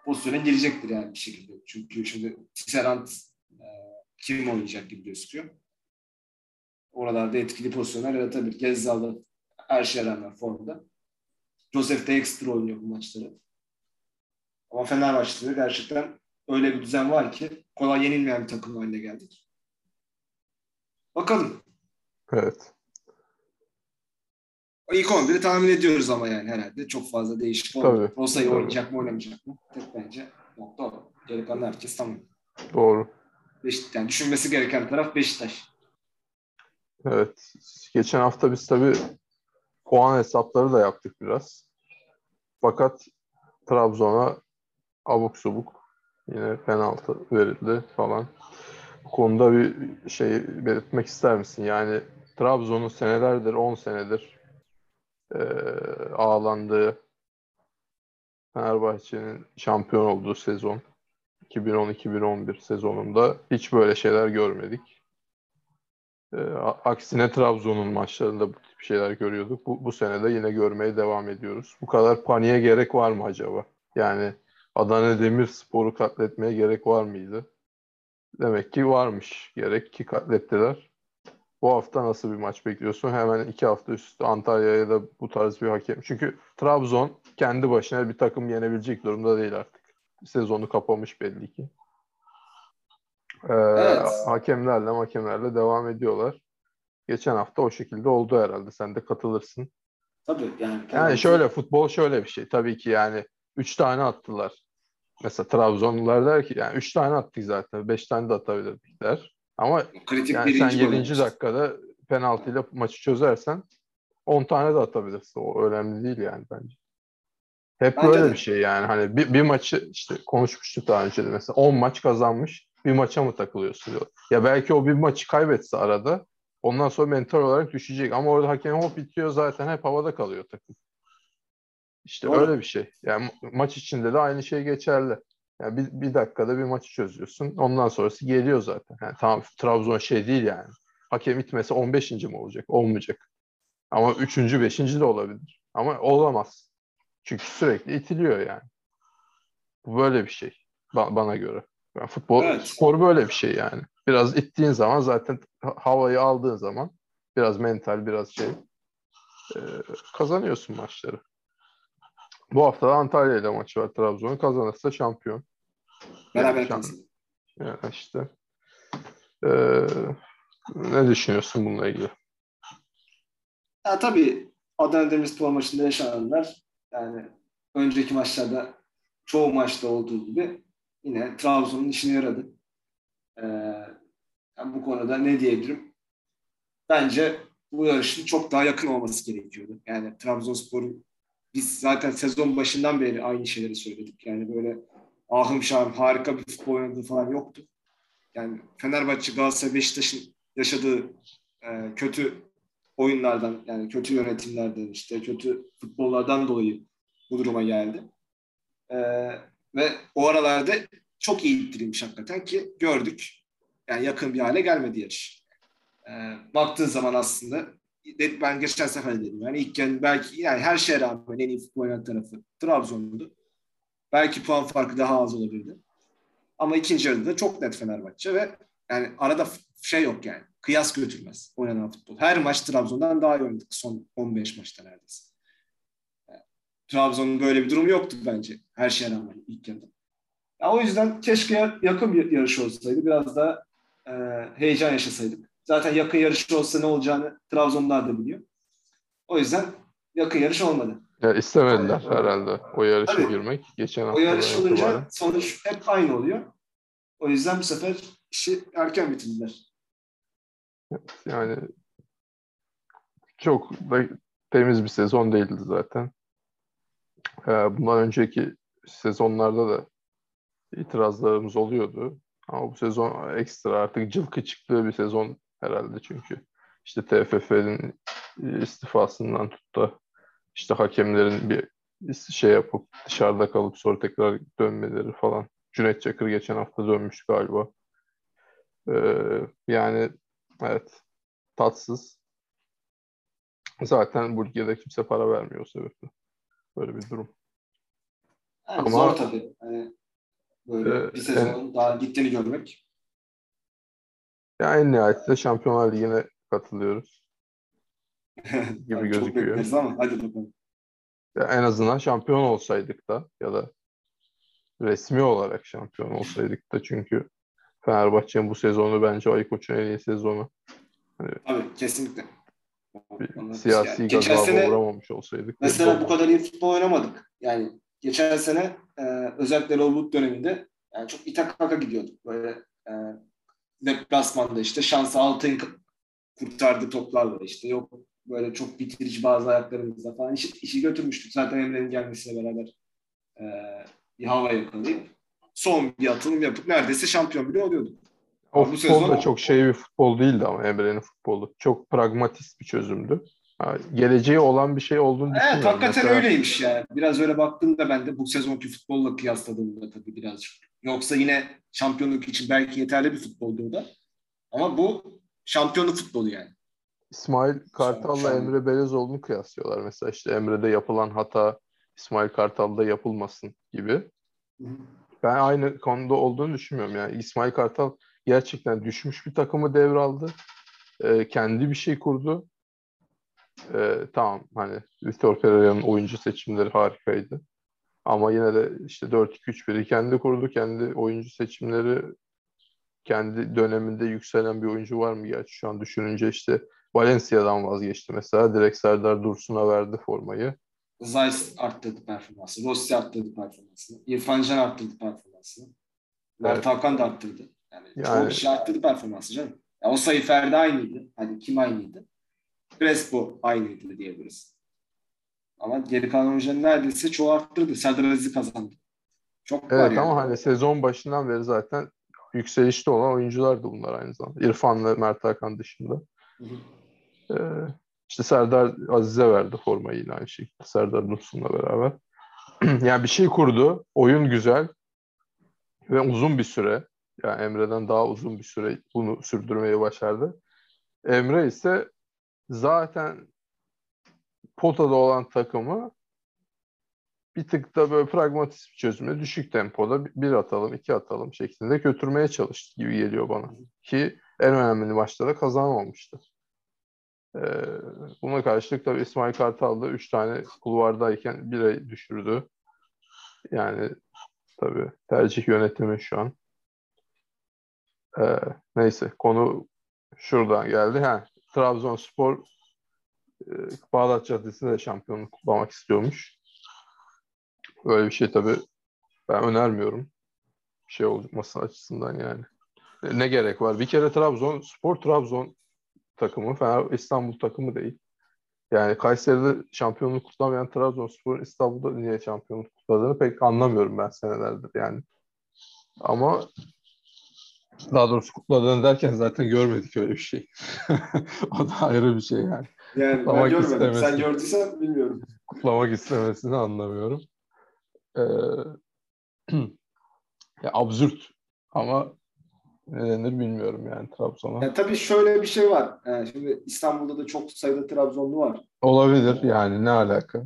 pozisyona girecektir yani bir şekilde. Çünkü şimdi Tisserand e, kim oynayacak gibi gözüküyor. Oralarda etkili pozisyonlar yaratabilir. Gezzal'da her şeye rağmen formda. Joseph de ekstra oynuyor bu maçları. Ama Fenerbahçe'de gerçekten öyle bir düzen var ki kolay yenilmeyen bir takım haline geldik. Bakalım. Evet. İlk 11'i tahmin ediyoruz ama yani herhalde. Çok fazla değişik. Tabii. Rosa'yı oynayacak mı oynamayacak mı? Tek bence nokta o. Geri kalan herkes tamam. Doğru. Beşiktaş, yani düşünmesi gereken taraf Beşiktaş. Evet. Geçen hafta biz tabii puan hesapları da yaptık biraz. Fakat Trabzon'a abuk subuk yine penaltı verildi falan. Bu konuda bir şey belirtmek ister misin? Yani Trabzon'un senelerdir, 10 senedir eee ağlandığı Fenerbahçe'nin şampiyon olduğu sezon 2010-2011 sezonunda hiç böyle şeyler görmedik. Ee, a- aksine Trabzon'un maçlarında bu tip şeyler görüyorduk. Bu, bu sene de yine görmeye devam ediyoruz. Bu kadar paniğe gerek var mı acaba? Yani Adana Demirspor'u katletmeye gerek var mıydı? Demek ki varmış gerek ki katlettiler. Bu hafta nasıl bir maç bekliyorsun? Hemen iki hafta üstü Antalya'ya da bu tarz bir hakem. Çünkü Trabzon kendi başına bir takım yenebilecek durumda değil artık. Sezonu kapamış belli ki. Ee, Evet. Hakemlerle hakemlerle devam ediyorlar. Geçen hafta o şekilde oldu herhalde. Sen de katılırsın. Tabii yani. Yani şöyle futbol şöyle bir şey. Tabii ki yani 3 tane attılar. Mesela Trabzonlular der ki yani 3 tane attık zaten. 5 tane de atabilirdik der. Ama kritik yani sen birinci gol 7. olmuş. dakikada penaltıyla maçı çözersen 10 tane de atabilirsin. O önemli değil yani bence. Hep Bence böyle de. bir şey yani. Hani bir, bir maçı işte konuşmuştuk daha önce de mesela 10 maç kazanmış bir maça mı takılıyorsun diyor. Ya belki o bir maçı kaybetse arada ondan sonra mental olarak düşecek. Ama orada hakem hop bitiyor zaten hep havada kalıyor takım. İşte Doğru. öyle bir şey. Yani ma- maç içinde de aynı şey geçerli. Yani bir, bir dakikada bir maçı çözüyorsun. Ondan sonrası geliyor zaten. Yani tamam Trabzon şey değil yani. Hakem itmese 15. mi olacak? Olmayacak. Ama 3. 5. de olabilir. Ama olamaz. Çünkü sürekli itiliyor yani. Bu böyle bir şey. ba- bana göre. Yani futbol Evet. spor böyle bir şey yani. Biraz ittiğin zaman zaten ha- havayı aldığın zaman biraz mental biraz şey e, kazanıyorsun maçları. Bu hafta da Antalya ile maçı var Trabzon'un. Kazanırsa şampiyon. Beraber Yani kalsın. Yani işte. Ee, ne düşünüyorsun bununla ilgili? Ya tabii Adana Demirspor maçında yaşananlar yani önceki maçlarda çoğu maçta olduğu gibi yine Trabzon'un işine yaradı. Ee, yani bu konuda ne diyebilirim? Bence bu yarışın çok daha yakın olması gerekiyordu. Yani Trabzonspor'un biz zaten sezon başından beri aynı şeyleri söyledik. Yani böyle ahım şahım harika bir futbol oynadığı falan yoktu. Yani Fenerbahçe, Galatasaray, Beşiktaş'ın yaşadığı e, kötü oyunlardan yani kötü yönetimlerden işte kötü futbollardan dolayı bu duruma geldi. Ee, ve o aralarda çok iyi ittirilmiş hakikaten ki gördük. Yani yakın bir hale gelmedi yarış. Ee, baktığın zaman aslında ben geçen sefer dedim yani ilk yani belki yani her şeye rağmen en iyi futbol oynayan tarafı Trabzon'du. Belki puan farkı daha az olabilirdi. Ama ikinci yarıda çok net Fenerbahçe ve yani arada şey yok yani. Kıyas götürmez oynanan futbol. Her maç Trabzon'dan daha iyi oynadık son 15 maçta neredeyse. Yani, Trabzon'un böyle bir durumu yoktu bence. Her şeye rağmen ilk yarıda. Ya, o yüzden keşke yakın bir yarış olsaydı. Biraz da e, heyecan yaşasaydık. Zaten yakın yarış olsa ne olacağını Trabzonlar da biliyor. O yüzden yakın yarış olmadı. Ya istemediler Aynen. herhalde o yarışa Tabii, girmek. Geçen hafta. O yarış olunca itibaren. sonuç hep aynı oluyor. O yüzden bu sefer işi erken bitirdiler. Yani çok da temiz bir sezon değildi zaten. Ee, bundan önceki sezonlarda da itirazlarımız oluyordu. Ama bu sezon ekstra artık cılkı çıktığı bir sezon herhalde çünkü. işte TFF'nin istifasından tuttu işte hakemlerin bir şey yapıp dışarıda kalıp sonra tekrar dönmeleri falan. Cüneyt Çakır geçen hafta dönmüş galiba. Ee, yani evet tatsız. Zaten bu ligde kimse para vermiyor o sebeple. Böyle bir durum. Yani Ama, zor tabii. Yani böyle e, bir sezonun en, daha gittiğini görmek. Yani en nihayetinde Şampiyonlar Ligi'ne katılıyoruz. gibi gözüküyor. Çok ama hadi bakalım. Ya en azından şampiyon olsaydık da ya da resmi olarak şampiyon olsaydık da çünkü Fenerbahçe'nin bu sezonu bence Ali Koç'un en iyi sezonu. Hani Tabii kesinlikle. Bir siyasi yani, gazaba sene, uğramamış olsaydık. Mesela bu kadar iyi futbol oynamadık. Yani geçen sene e, özellikle Robot döneminde yani çok ita kaka gidiyorduk. Böyle e, deplasmanda işte şansı altın kurtardı toplarla işte yok böyle çok bitirici bazı ayaklarımızla falan işi, işi götürmüştük. Zaten Emre'nin gelmesiyle beraber e, bir hava yakalayıp son bir atılım yapıp neredeyse şampiyon bile oluyorduk. O bu futbol sezon... da çok şey bir futbol değildi ama Emre'nin futbolu. Çok pragmatist bir çözümdü. Geleceği olan bir şey olduğunu düşünüyorum. Evet hakikaten Mesela... öyleymiş yani. Biraz öyle baktığımda ben de bu sezonki futbolla kıyasladığımda tabii birazcık. Yoksa yine şampiyonluk için belki yeterli bir futboldu da. Ama bu şampiyonluk futbolu yani. İsmail Kartal'la Emre Belezoğlu'nu kıyaslıyorlar. Mesela işte Emre'de yapılan hata İsmail Kartal'da yapılmasın gibi. Ben aynı konuda olduğunu düşünmüyorum. Yani İsmail Kartal gerçekten düşmüş bir takımı devraldı. Ee, kendi bir şey kurdu. Ee, tamam hani Vitor Pereira'nın oyuncu seçimleri harikaydı. Ama yine de işte 4-2-3-1'i kendi kurdu. Kendi oyuncu seçimleri kendi döneminde yükselen bir oyuncu var mı gerçi şu an düşününce işte Valencia'dan vazgeçti mesela. Direkt Serdar Dursun'a verdi formayı. Zeiss arttırdı performansı. Rossi arttırdı performansını. İrfan Can arttırdı performansını. Mert evet. Hakan da arttırdı. Yani, yani çoğu kişi arttırdı performansı canım. Ya o sayı Ferdi aynıydı. Hani kim aynıydı? Crespo aynıydı diyebiliriz. Ama geri kalan oyuncuların neredeyse çoğu arttırdı. Serdar Aziz'i kazandı. Çok evet, var yani. ama hani sezon başından beri zaten yükselişte olan oyunculardı bunlar aynı zamanda. İrfan'la Mert Hakan dışında. Hı hı. Ee, işte Serdar Aziz'e verdi formayı yine aynı şekilde. Serdar Dursun'la beraber. yani bir şey kurdu. Oyun güzel. Ve uzun bir süre yani Emre'den daha uzun bir süre bunu sürdürmeyi başardı. Emre ise zaten potada olan takımı bir tık da böyle pragmatist bir çözümle düşük tempoda bir atalım, iki atalım şeklinde götürmeye çalıştı gibi geliyor bana. Ki en önemli maçta da kazanmamıştı. Ee, buna karşılık tabii İsmail Kartal da 3 tane kulvardayken bire düşürdü. Yani tabii tercih yönetimi şu an. Ee, neyse konu şuradan geldi. Ha, Trabzonspor e, Bağdat Caddesi'nde de şampiyonluk kutlamak istiyormuş. Öyle bir şey tabii ben önermiyorum. Bir şey olması açısından yani. Ne gerek var? Bir kere Trabzon, Spor Trabzon takımı, Fener İstanbul takımı değil. Yani Kayseri'de şampiyonluk kutlamayan Trabzonspor İstanbul'da niye şampiyonluk kutladığını pek anlamıyorum ben senelerdir yani. Ama daha doğrusu kutladığını derken zaten görmedik öyle bir şey. o da ayrı bir şey yani. Yani Kutlamak ben görmedim. istemesin. Sen gördüysen bilmiyorum. kutlamak istemesini anlamıyorum. Ee, ya absürt ama ne denir bilmiyorum yani Trabzon'a. Yani tabii şöyle bir şey var. Yani şimdi İstanbul'da da çok sayıda Trabzonlu var. Olabilir yani ne alaka?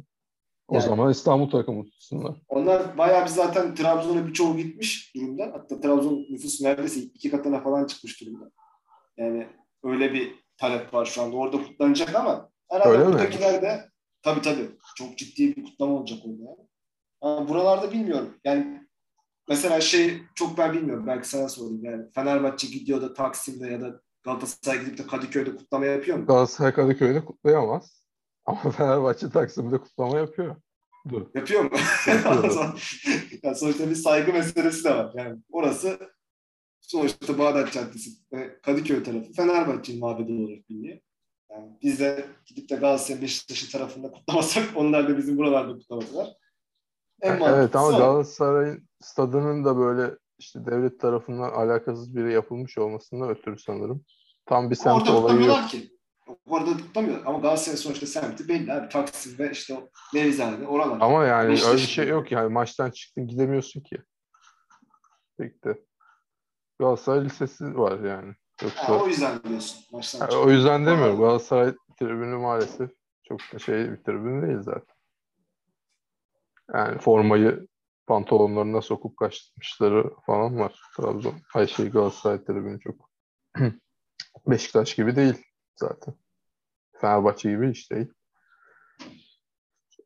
O Yani- zaman İstanbul takımı tutsunlar. Onlar bayağı bir zaten Trabzon'a birçoğu gitmiş durumda. Hatta Trabzon nüfusu neredeyse iki katına falan çıkmış durumda. Yani öyle bir talep var şu anda. Orada kutlanacak ama herhalde Öyle mi? buradakiler de tabii tabii çok ciddi bir kutlama olacak orada. Yani. Ama buralarda bilmiyorum. Yani mesela şey çok ben bilmiyorum. Belki sana sorayım. Yani Fenerbahçe gidiyor da Taksim'de ya da Galatasaray gidip de Kadıköy'de kutlama yapıyor mu? Galatasaray Kadıköy'de kutlayamaz. Ama Fenerbahçe Taksim'de kutlama yapıyor. Dur. Yapıyor mu? Yani sonuçta bir saygı meselesi de var. Yani orası sonuçta Bağdat Caddesi ve Kadıköy tarafı Fenerbahçe'nin mabedi olarak biliniyor. Yani biz de gidip de Galatasaray Beşiktaş'ı tarafında kutlamasak onlar da bizim buralarda kutlamasalar. En Evet ama. Galatasaray'ın stadının da böyle işte devlet tarafından alakasız biri yapılmış olmasından ötürü sanırım. Tam bir semt Orada olayı yok. kutlamıyorlar ki. Orada kutlamıyor. Ama Galatasaray sonuçta semti belli abi. Taksim ve işte Nevizade oralar. Ama yani Beşiktaş öyle bir şey yok yani maçtan çıktın gidemiyorsun ki. Peki de. Galatasaray Lisesi var yani. Yoksa Ha, o yüzden diyorsun. Maçtan Ha, o yüzden demiyorum. Galatasaray tribünü maalesef çok da şey bir tribün değil zaten. Yani formayı pantolonlarına sokup kaçmışları falan var. Trabzon. Ay şey Galatasaray tribünü çok. Beşiktaş gibi değil zaten. Fenerbahçe gibi değil.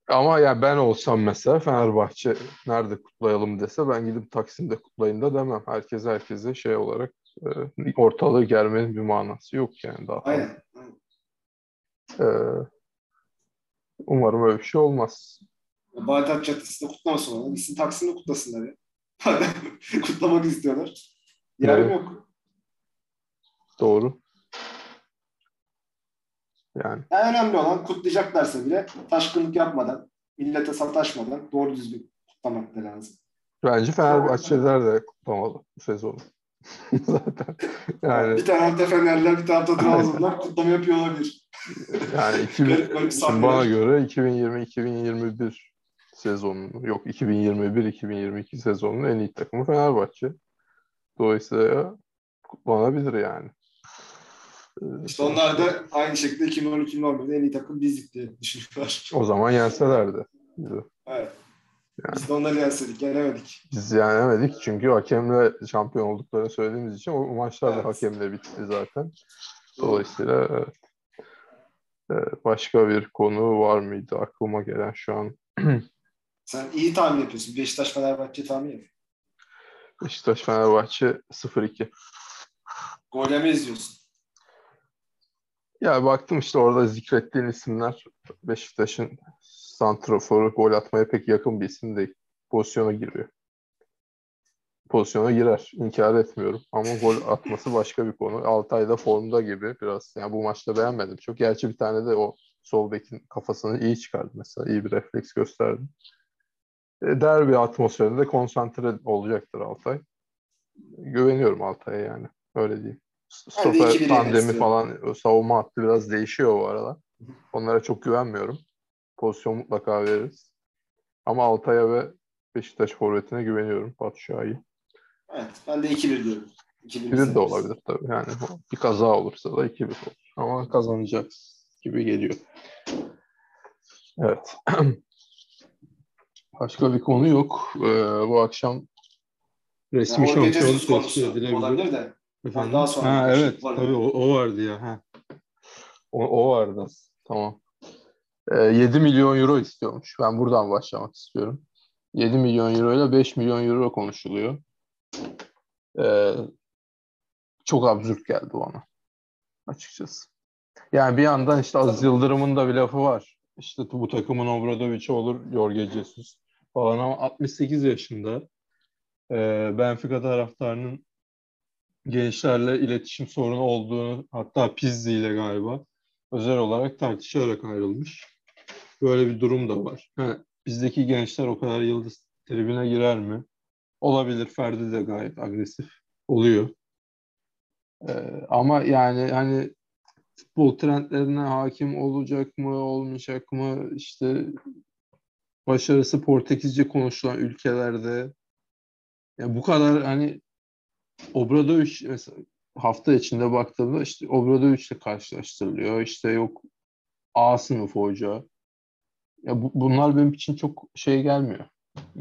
Ama ya ben olsam mesela Fenerbahçe nerede kutlayalım dese ben gidip Taksim'de kutlayın da demem. Herkes herkese şey olarak e, ortalığı germenin bir manası yok yani daha. Aynen. Ee, umarım öyle bir şey olmaz. Bağdat Caddesi'nde kutlamasın onu. Gitsin Taksim'de kutlasınlar ya. Kutlamak istiyorlar. Yer Evet. yok. Doğru. Yani Yani önemli olan kutlayacaklarsa bile taşkınlık yapmadan, millete sataşmadan doğru düzgün kutlamak da lazım. bence Fenerbahçeler de kutlamalı bu sezonu. Zaten yani Bir tarafta Fenerler, bir tarafta Trabzonlar kutlama yapıyor olabilir. yani 2000, Garip garip şimdi bana göre 2020-2021 sezonunun yok 2021-2022 sezonunun en iyi takımı Fenerbahçe. Dolayısıyla kutlanabilir yani. İşte onlar da aynı şekilde 2010-2011'de en iyi takım bizdik diye düşünüyorlar. O zaman yenselerdi. bizi. Evet. Biz de onları yenseydik, yenemedik. Biz yenemedik çünkü hakemle şampiyon olduklarını söylediğimiz için o maçlar da Evet. hakemle bitti zaten. Dolayısıyla evet. Ee, başka bir konu var mıydı aklıma gelen şu an? Sen iyi tahmin yapıyorsun. Beşiktaş Fenerbahçe tahmin yap. Beşiktaş Fenerbahçe 0-2. Gol yeme izliyorsun. Ya baktım işte orada zikrettiğin isimler Beşiktaş'ın santraforu gol atmaya pek yakın bir isim değil. Pozisyona giriyor. Pozisyona girer. İnkar etmiyorum. Ama gol atması başka bir konu. Altay'da formda gibi biraz. Yani bu maçta beğenmedim. Çok gerçi bir tane de o sol bekin kafasını iyi çıkardı mesela. İyi bir refleks gösterdi. E, derbi atmosferinde konsantre olacaktır Altay. Güveniyorum Altay'a yani. Öyle diyeyim. Ben de 2-1 Stoper tandemi falan o savunma hattı biraz değişiyor bu arada. Onlara çok güvenmiyorum. Pozisyon mutlaka veririz. Ama Altay'a ve Beşiktaş forvetine güveniyorum. Batu Şahin. Evet. Ben de 2-1 diyorum. 2-1 2-1 de olabilir tabii. Yani bir kaza olursa da 2-1 olur. Ama kazanacak gibi geliyor. Evet. Başka bir konu yok. Ee, bu akşam resmi Yani şampiyon edilebilir. olabilir de. Efendim? Daha sonra ha, evet Var. tabii o, o vardı ya. Ha. O, o vardı. Tamam. Ee, 7 milyon euro istiyormuş. Ben buradan başlamak istiyorum. 7 milyon euro ile 5 milyon euro konuşuluyor. Ee, çok absürt geldi bana. Açıkçası. Yani bir yandan işte Aziz Yıldırım'ın da bir lafı var. İşte bu takımın Obradoviç'i olur Jorge Jesus falan ama 68 yaşında e, Benfica taraftarının gençlerle iletişim sorunu olduğunu hatta Pizzi ile galiba özel olarak tartışarak ayrılmış. Böyle bir durum da var. Ha, bizdeki gençler o kadar yıldız tribüne girer mi? Olabilir. Ferdi de gayet agresif oluyor. Ee, ama yani hani futbol trendlerine hakim olacak mı, olmayacak mı? İşte başarısı Portekizce konuşulan ülkelerde ya bu kadar hani Obradoviç mesela hafta içinde baktığımda işte Obradoviç ile karşılaştırılıyor. İşte yok A sınıfı hoca. Ya bu, bunlar benim için çok şey gelmiyor.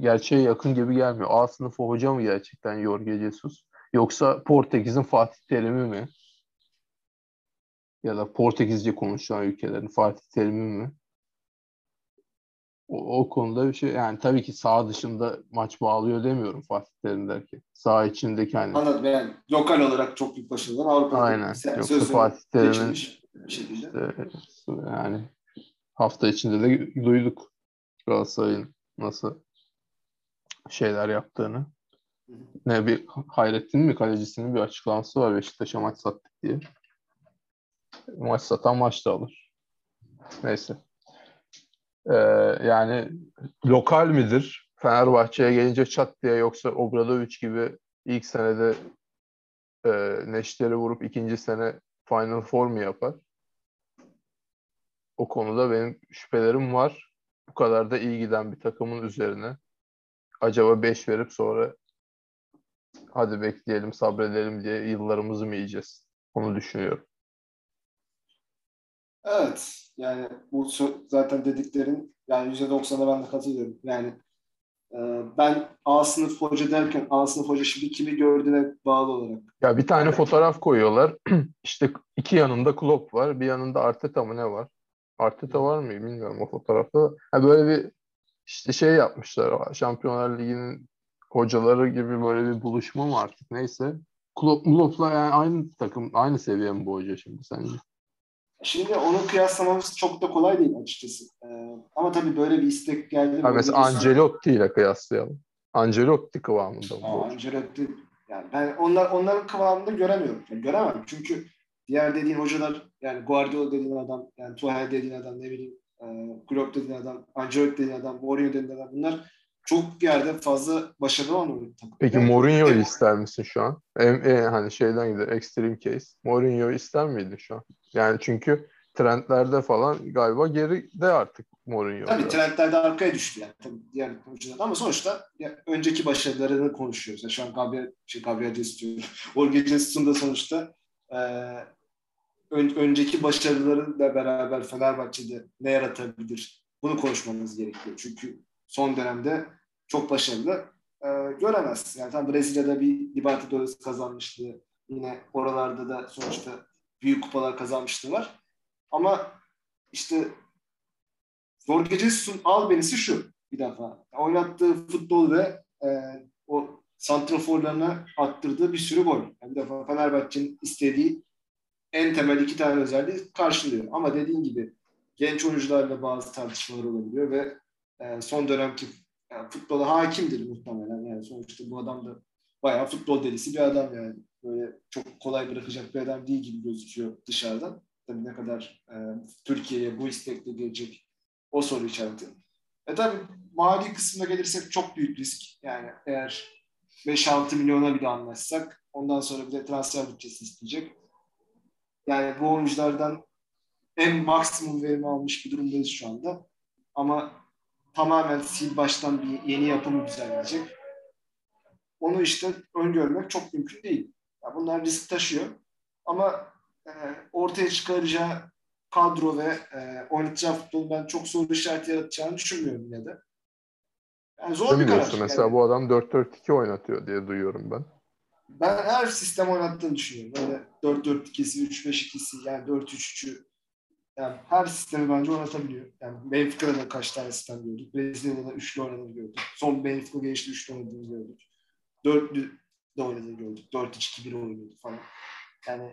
Gerçeğe yakın gibi gelmiyor. A sınıfı hoca mı gerçekten Jorge Jesus? Yoksa Portekiz'in Fatih Terim'i mi? Ya da Portekizce konuşan ülkelerin Fatih Terim'i mi? O, o konuda bir şey yani tabii ki sağ dışında maç bağlıyor demiyorum Fatih Terim derken. Sağ içindeki hani Anladım yani lokal olarak çok büyük başarılar Avrupa'da Aynen. Yoksa Fatih Terim'in şekilde. işte, yani hafta içinde de duyduk Galatasaray'ın nasıl şeyler yaptığını. Ne bir Hayrettin mi kalecisinin bir açıklaması var Beşiktaş'a maç sattık diye. Maç satan maç da alır. Neyse. Ee, yani lokal midir? Fenerbahçe'ye gelince çat diye yoksa Obradoviç gibi ilk senede e, neşteri vurup ikinci sene Final Four mu yapar? O konuda benim şüphelerim var. Bu kadar da iyi giden bir takımın üzerine acaba 5 verip sonra hadi bekleyelim sabredelim diye yıllarımızı mı yiyeceğiz? Onu düşünüyorum. Evet. Yani bu zaten dediklerin yani %90'a ben de katılıyorum. Yani e, ben A sınıf hoca derken A sınıf hoca şimdi kimi gördüğüne bağlı olarak. Ya bir tane fotoğraf koyuyorlar. İşte iki yanında Klopp var, bir yanında Arteta mı ne var? Arteta var mı bilmiyorum o fotoğrafta. Ha böyle bir işte şey yapmışlar. Şampiyonlar Ligi'nin hocaları gibi böyle bir buluşma mı artık neyse. Klopp, Klopp'la yani aynı takım, aynı seviye mi bu hoca şimdi sence? Şimdi onu kıyaslamamız çok da kolay değil açıkçası. E, ama tabii böyle bir istek geldi. Ha mesela Ancelotti ile kıyaslayalım. Ancelotti kıvamında Aa? Ancelotti yani ben onlar onların kıvamında göremiyorum. Yani göremem çünkü diğer dediğin hocalar yani Guardiola dediğin adam, yani Tuchel dediğin adam, ne bileyim e, Klopp dediğin adam, Ancelotti dediğin adam, Mourinho dediğin adam bunlar çok yerde fazla başarılı takım. Peki Yani- Mourinho'yu ister misin şu an? En, en hani şeyden gider, extreme case. Mourinho'yu ister miydin şu an? Yani çünkü trendlerde falan galiba geride artık Mourinho. Tabii trendlerde arkaya düştü yani tabii diğer hocalar ama sonuçta ya, önceki başarılarını konuşuyoruz. Yani şu an Gabriel, şey, Gabriel Jesus. Jorge Jesus'un da sonuçta e, ön- önceki başarılarıyla beraber Fenerbahçe'de ne yaratabilir? Bunu konuşmamız gerekiyor. Çünkü son dönemde çok başarılı e, göremezsin. Yani tam Brezilya'da bir Libertadores kazanmıştı. Yine oralarda da sonuçta büyük kupalar kazanmışlığı var. Ama işte Jorge Jesus'un albenisi şu bir defa. Oynattığı futbol ve e, o santraforlarına attırdığı bir sürü gol. Yani bir defa Fenerbahçe'nin istediği en temel iki tane özelliği karşılıyor. Ama dediğin gibi genç oyuncularla bazı tartışmalar olabiliyor ve e, son dönemki yani futbola hakimdir muhtemelen. Yani sonuçta bu adam da bayağı futbol delisi bir adam yani. Böyle çok kolay bırakacak bir adam değil gibi gözüküyor dışarıdan. Tabii ne kadar e, Türkiye'ye bu istekle gelecek o soru işareti. E tabii mali kısmına gelirsek çok büyük risk. Yani eğer 5-6 milyona bile anlaşsak ondan sonra bir de transfer bütçesi isteyecek. Yani bu oyunculardan en maksimum verimi almış bir durumdayız şu anda. Ama tamamen sil baştan bir yeni yapım düzenleyecek. Onu işte öngörmek çok mümkün değil. Yani bunlar risk taşıyor. Ama e, ortaya çıkaracağı kadro ve e, oynatacağı futbolu ben çok soru işareti yaratacağını düşünmüyorum yine de. Yani zor Değil bir karar. Mesela Yani bu adam 4-4-2 oynatıyor diye duyuyorum ben. ben her sistem oynattığını düşünüyorum. Böyle 4-4-2'si, 3-5-2'si yani 4-3-3'ü yani her sistemi bence oynatabiliyor. Yani Benfica'da da kaç tane sistem gördük. Brezilya'da da üçlü oynadığını gördük. Son Benfica gelişti üçlü oynadığını gördük. Dörtlü de oynadığını gördük. 4-2-2-1 oynuyordu falan. Yani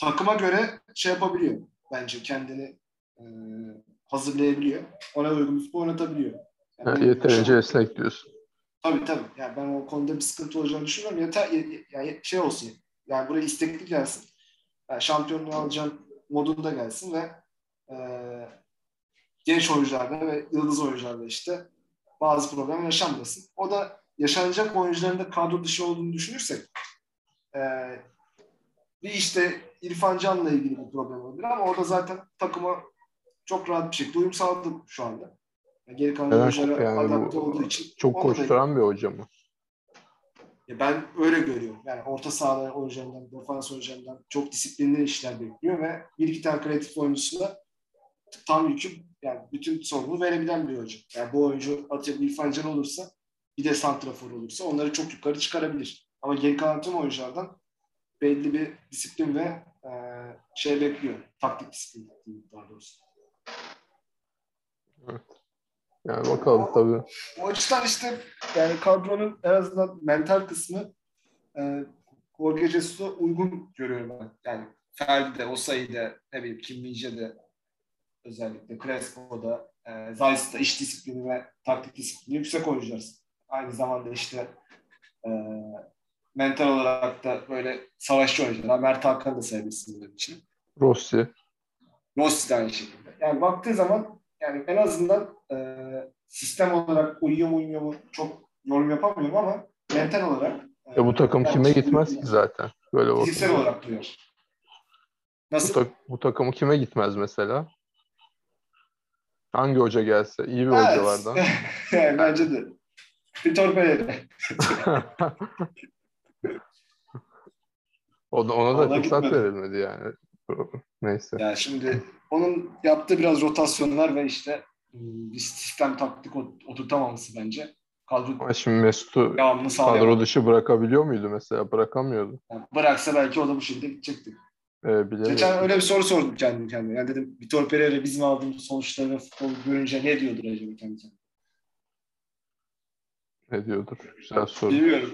takıma göre şey yapabiliyor. Bence kendini e, hazırlayabiliyor. Ona uygun bir futbol oynatabiliyor. Yani Ha, yeterince yaşam- esnek diyorsun. Tabii tabii. Yani ben o konuda bir sıkıntı olacağını düşünmüyorum. Yeter, yani şey olsun. Yani buraya istekli gelsin. Yani şampiyonluğu alacağım modunda gelsin ve e, genç oyuncularda ve yıldız oyuncularda işte bazı problem yaşanmasın. O da yaşanacak oyuncuların da kadro dışı olduğunu düşünürsek e, Bir işte İrfan Can'la ilgili bir problem olabilir ama o da zaten takıma çok rahat bir şekilde uyum sağladı şu anda. Yani geri kalan oyunculara yani adapte bu- olduğu için. Çok koşturan bir hoca mı? Ya ben öyle görüyorum. Yani orta sahada oyuncularından, defans oyuncularından çok disiplinli işler bekliyor ve bir iki tane kreatif oyuncusuna tam yükü yani bütün sorumluluğu verebilen bir oyuncu. Yani bu oyuncu atıyorum İrfan Can olursa bir de santrafor olursa onları çok yukarı çıkarabilir. Ama geri kalan tüm oyunculardan belli bir disiplin ve e, şey bekliyor. Taktik disiplin daha doğrusu. Yani bakalım tabii. O açıdan işte yani kadronun en azından mental kısmı e, Jorge Jesus'a uygun görüyorum ben. Yani Ferdi'de, Osayi'de, ne bileyim Kim Minje'de özellikle Crespo'da, e, Zayt'da iş disiplini ve taktik disiplini yüksek oyuncular. Aynı zamanda işte e, mental olarak da böyle savaşçı oyuncular. Mert Hakan da sayabilirsin bunun için. Rossi. Rossi de aynı şekilde. Yani baktığı zaman yani en azından e, sistem olarak uyuyor mu uymuyor mu çok yorum yapamıyorum ama mental olarak e, Ya bu takım kime gitmez ki zaten? Böyle Fiziksel ortada. olarak. Bu, Nasıl? tak- bu takımı kime gitmez mesela? Hangi hoca gelse? İyi bir Evet. hocalardan. bence de. Vitor Pereira. O da, ona da Vallahi fırsat gitmedi. verilmedi yani. Neyse. Yani şimdi onun yaptığı biraz rotasyonlar ve işte bir sistem taktik ot- oturtamaması bence. Kadro Ama şimdi Mesut'u kadro dışı bırakabiliyor muydu mesela? Bırakamıyordu. Yani bıraksa belki o da bu şekilde gidecekti. Ee. Geçen öyle bir soru sordum kendim kendime. Yani dedim Vitor Pereira bizim aldığımız sonuçları futbol görünce ne diyordur acaba kendi kendine? Ne diyordur? Güzel soru. Bilmiyorum.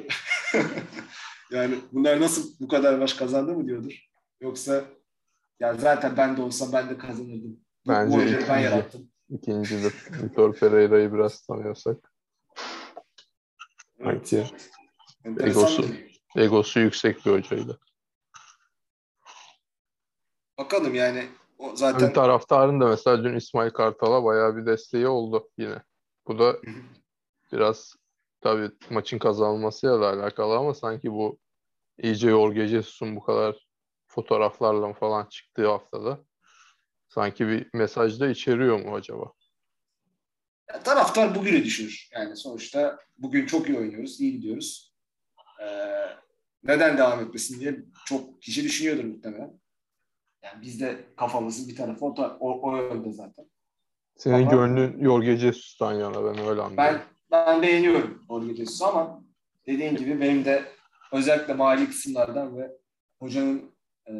yani bunlar nasıl bu kadar maç kazandı mı diyordur? Yoksa ya zaten ben de olsam ben de kazanırdım. Bu Bence oyuncuları ben ikinci. İkincidir. Vitor Pereira'yı biraz tanıyorsak. Enteresan Egosu. egosu yüksek bir hocaydı. Bakalım yani o zaten taraftarın da mesela dün İsmail Kartal'a bayağı bir desteği oldu yine. Bu da biraz tabii maçın kazanılmasıyla da alakalı ama sanki bu iyice Jorge Jesus'un bu kadar fotoğraflarla falan çıktığı haftada sanki bir mesaj da içeriyor mu acaba? Ya taraftar bugünü düşünür. Yani sonuçta bugün çok iyi oynuyoruz, iyi gidiyoruz. Ee, neden devam etmesin diye çok kişi düşünüyordur muhtemelen. Yani biz de kafamızın bir tarafı o, ta- o, o yönde zaten. Senin Ama- gönlün Jorge Jesus'tan yana ben öyle anlıyorum. Ben ben beğeniyorum Jorge Jesus'u ama dediğim gibi benim de özellikle mali kısımlardan ve hocanın e,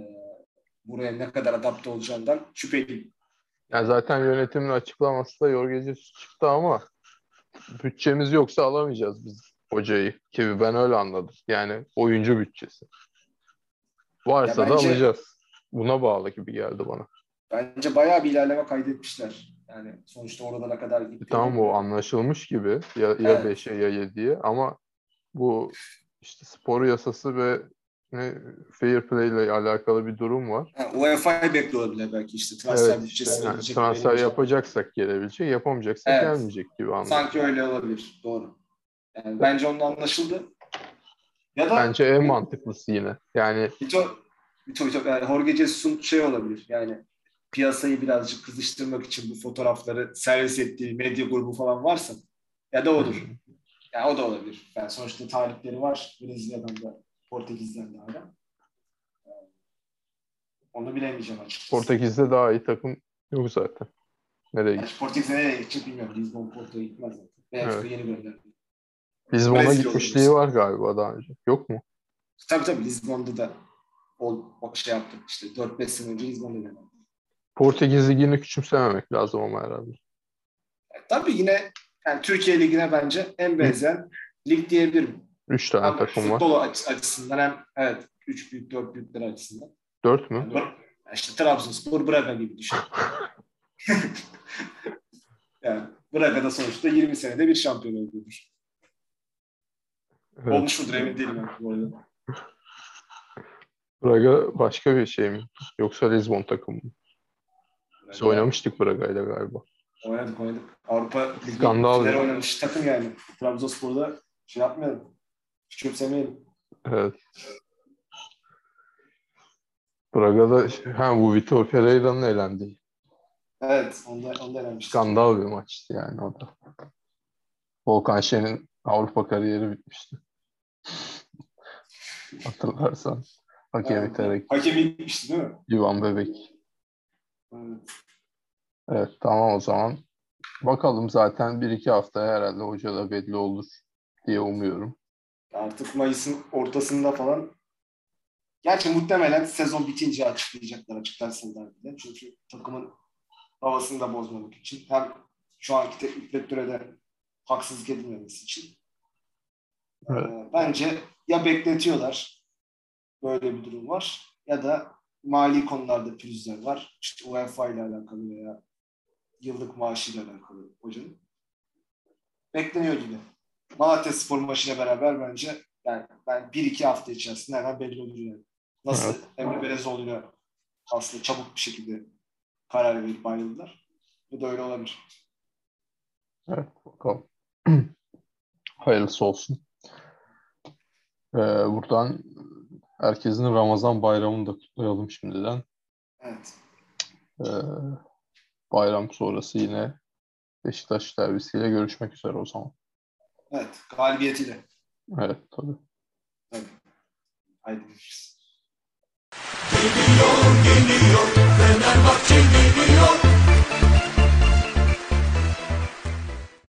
buraya ne kadar adapte olacağından şüpheliyim. Yani zaten yönetimin açıklaması da Jorge Jesus çıktı ama bütçemiz yoksa alamayacağız biz hocayı. Ki ben öyle anladım. Yani oyuncu bütçesi. Varsa Ya da bence- alacağız. Buna bağlı gibi geldi bana. Bence bayağı bir ilerleme kaydetmişler. Yani sonuçta oralara kadar gitti. Tamam o anlaşılmış gibi ya, ya Evet. 5'e ya 7'ye ama bu işte spor yasası ve ne fair play ile alakalı bir durum var. Ha, UEFA'yı bekliyor olabilir belki işte transfer Evet, bütçesi. işte yani gelecek, transfer gelecek. yapacaksak gelebilecek, yapamayacaksak Evet. gelmeyecek gibi anladım. Sanki öyle olabilir. Doğru. Yani bence onun anlaşıldı. Ya da Bence en mantıklısı yine. Yani Vito, Vito, Vito, yani Jorge Jesus'un şey olabilir. Yani piyasayı birazcık kızıştırmak için bu fotoğrafları servis ettiği medya grubu falan varsa ya da odur. Yani o da olabilir. Yani sonuçta talipleri var. Brezilya'dan da Portekiz'den de hala. Ee, Onu bilemeyeceğim açıkçası. Portekiz'de daha iyi takım yok zaten. Nereye gitti? Portekiz'e nereye gidecek bilmiyorum. Lisbon Porto'ya gitmez zaten. Benfica Evet. yeni gönderdi. Lisbon'a gitmişliği var galiba daha önce. Yok mu? Tabii tabii Lisbon'da da o, o şey yaptı. İşte 4-5 sene önce Lisbon'da gönderdi. Portekiz ligini küçümsememek lazım ama herhalde. Tabii yine yani Türkiye Ligi'ne bence en benzeyen lig diyebilirim. Üç tane Hem takım var. futbol aç- açısından hem evet 3 büyük 4 büyükler açısından. Dört mü? Yani, işte Trabzonspor Braga gibi düşün. yani Braga'da sonuçta 20 senede bir şampiyon oluyordur. Evet. Olmuş mudur emin değilim ben bu arada. Braga başka bir şey mi? Yoksa Lisbon takımı mı? Biz Braga- oynamıştık Braga'yla galiba. Oynadık oynadık. Avrupa Ligi oynamış takım yani. Trabzonspor'da şey yapmayalım. Küçümsemeyelim. Evet. Braga'da ha, bu Vitor Pereira'nın elendiği. Evet, onda, onda elenmişti. Skandal bir maçtı yani o da. Volkan Şen'in Avrupa kariyeri bitmişti. Hatırlarsan. Hakem Evet. iterek Hakem gitmişti değil mi? Ivan Bebek. Evet. Evet tamam o zaman. Bakalım zaten bir iki haftaya herhalde hoca da belli olur diye umuyorum. Artık Mayıs'ın ortasında falan. Gerçi muhtemelen sezon bitince açıklayacaklar açıklarsınlar bile. Çünkü takımın havasını da bozmamak için. Hem şu anki teknik direktöre de haksızlık edilmemesi için. Evet. Ee, bence ya bekletiyorlar böyle bir durum var ya da mali konularda pürüzler var. İşte UEFA ile alakalı veya yıllık maaşıyla alakalı hocanın. Bekleniyor gibi. Malatya Spor maçıyla beraber bence yani ben 1-2 hafta içerisinde hemen belli olur yani. Nasıl Evet. Emre Belezoğlu'yla aslında çabuk bir şekilde karar verip ayrıldılar. Bu da öyle olabilir. Evet bakalım. Hayırlısı olsun. Ee, buradan herkesin Ramazan bayramını da kutlayalım şimdiden. Evet. Ee, bayram sonrası yine Beşiktaş derbisiyle görüşmek üzere o zaman. Evet, galibiyetiyle. Evet, tabii. Haydi görüşürüz. Geliyor, geliyor, Fenerbahçe geliyor.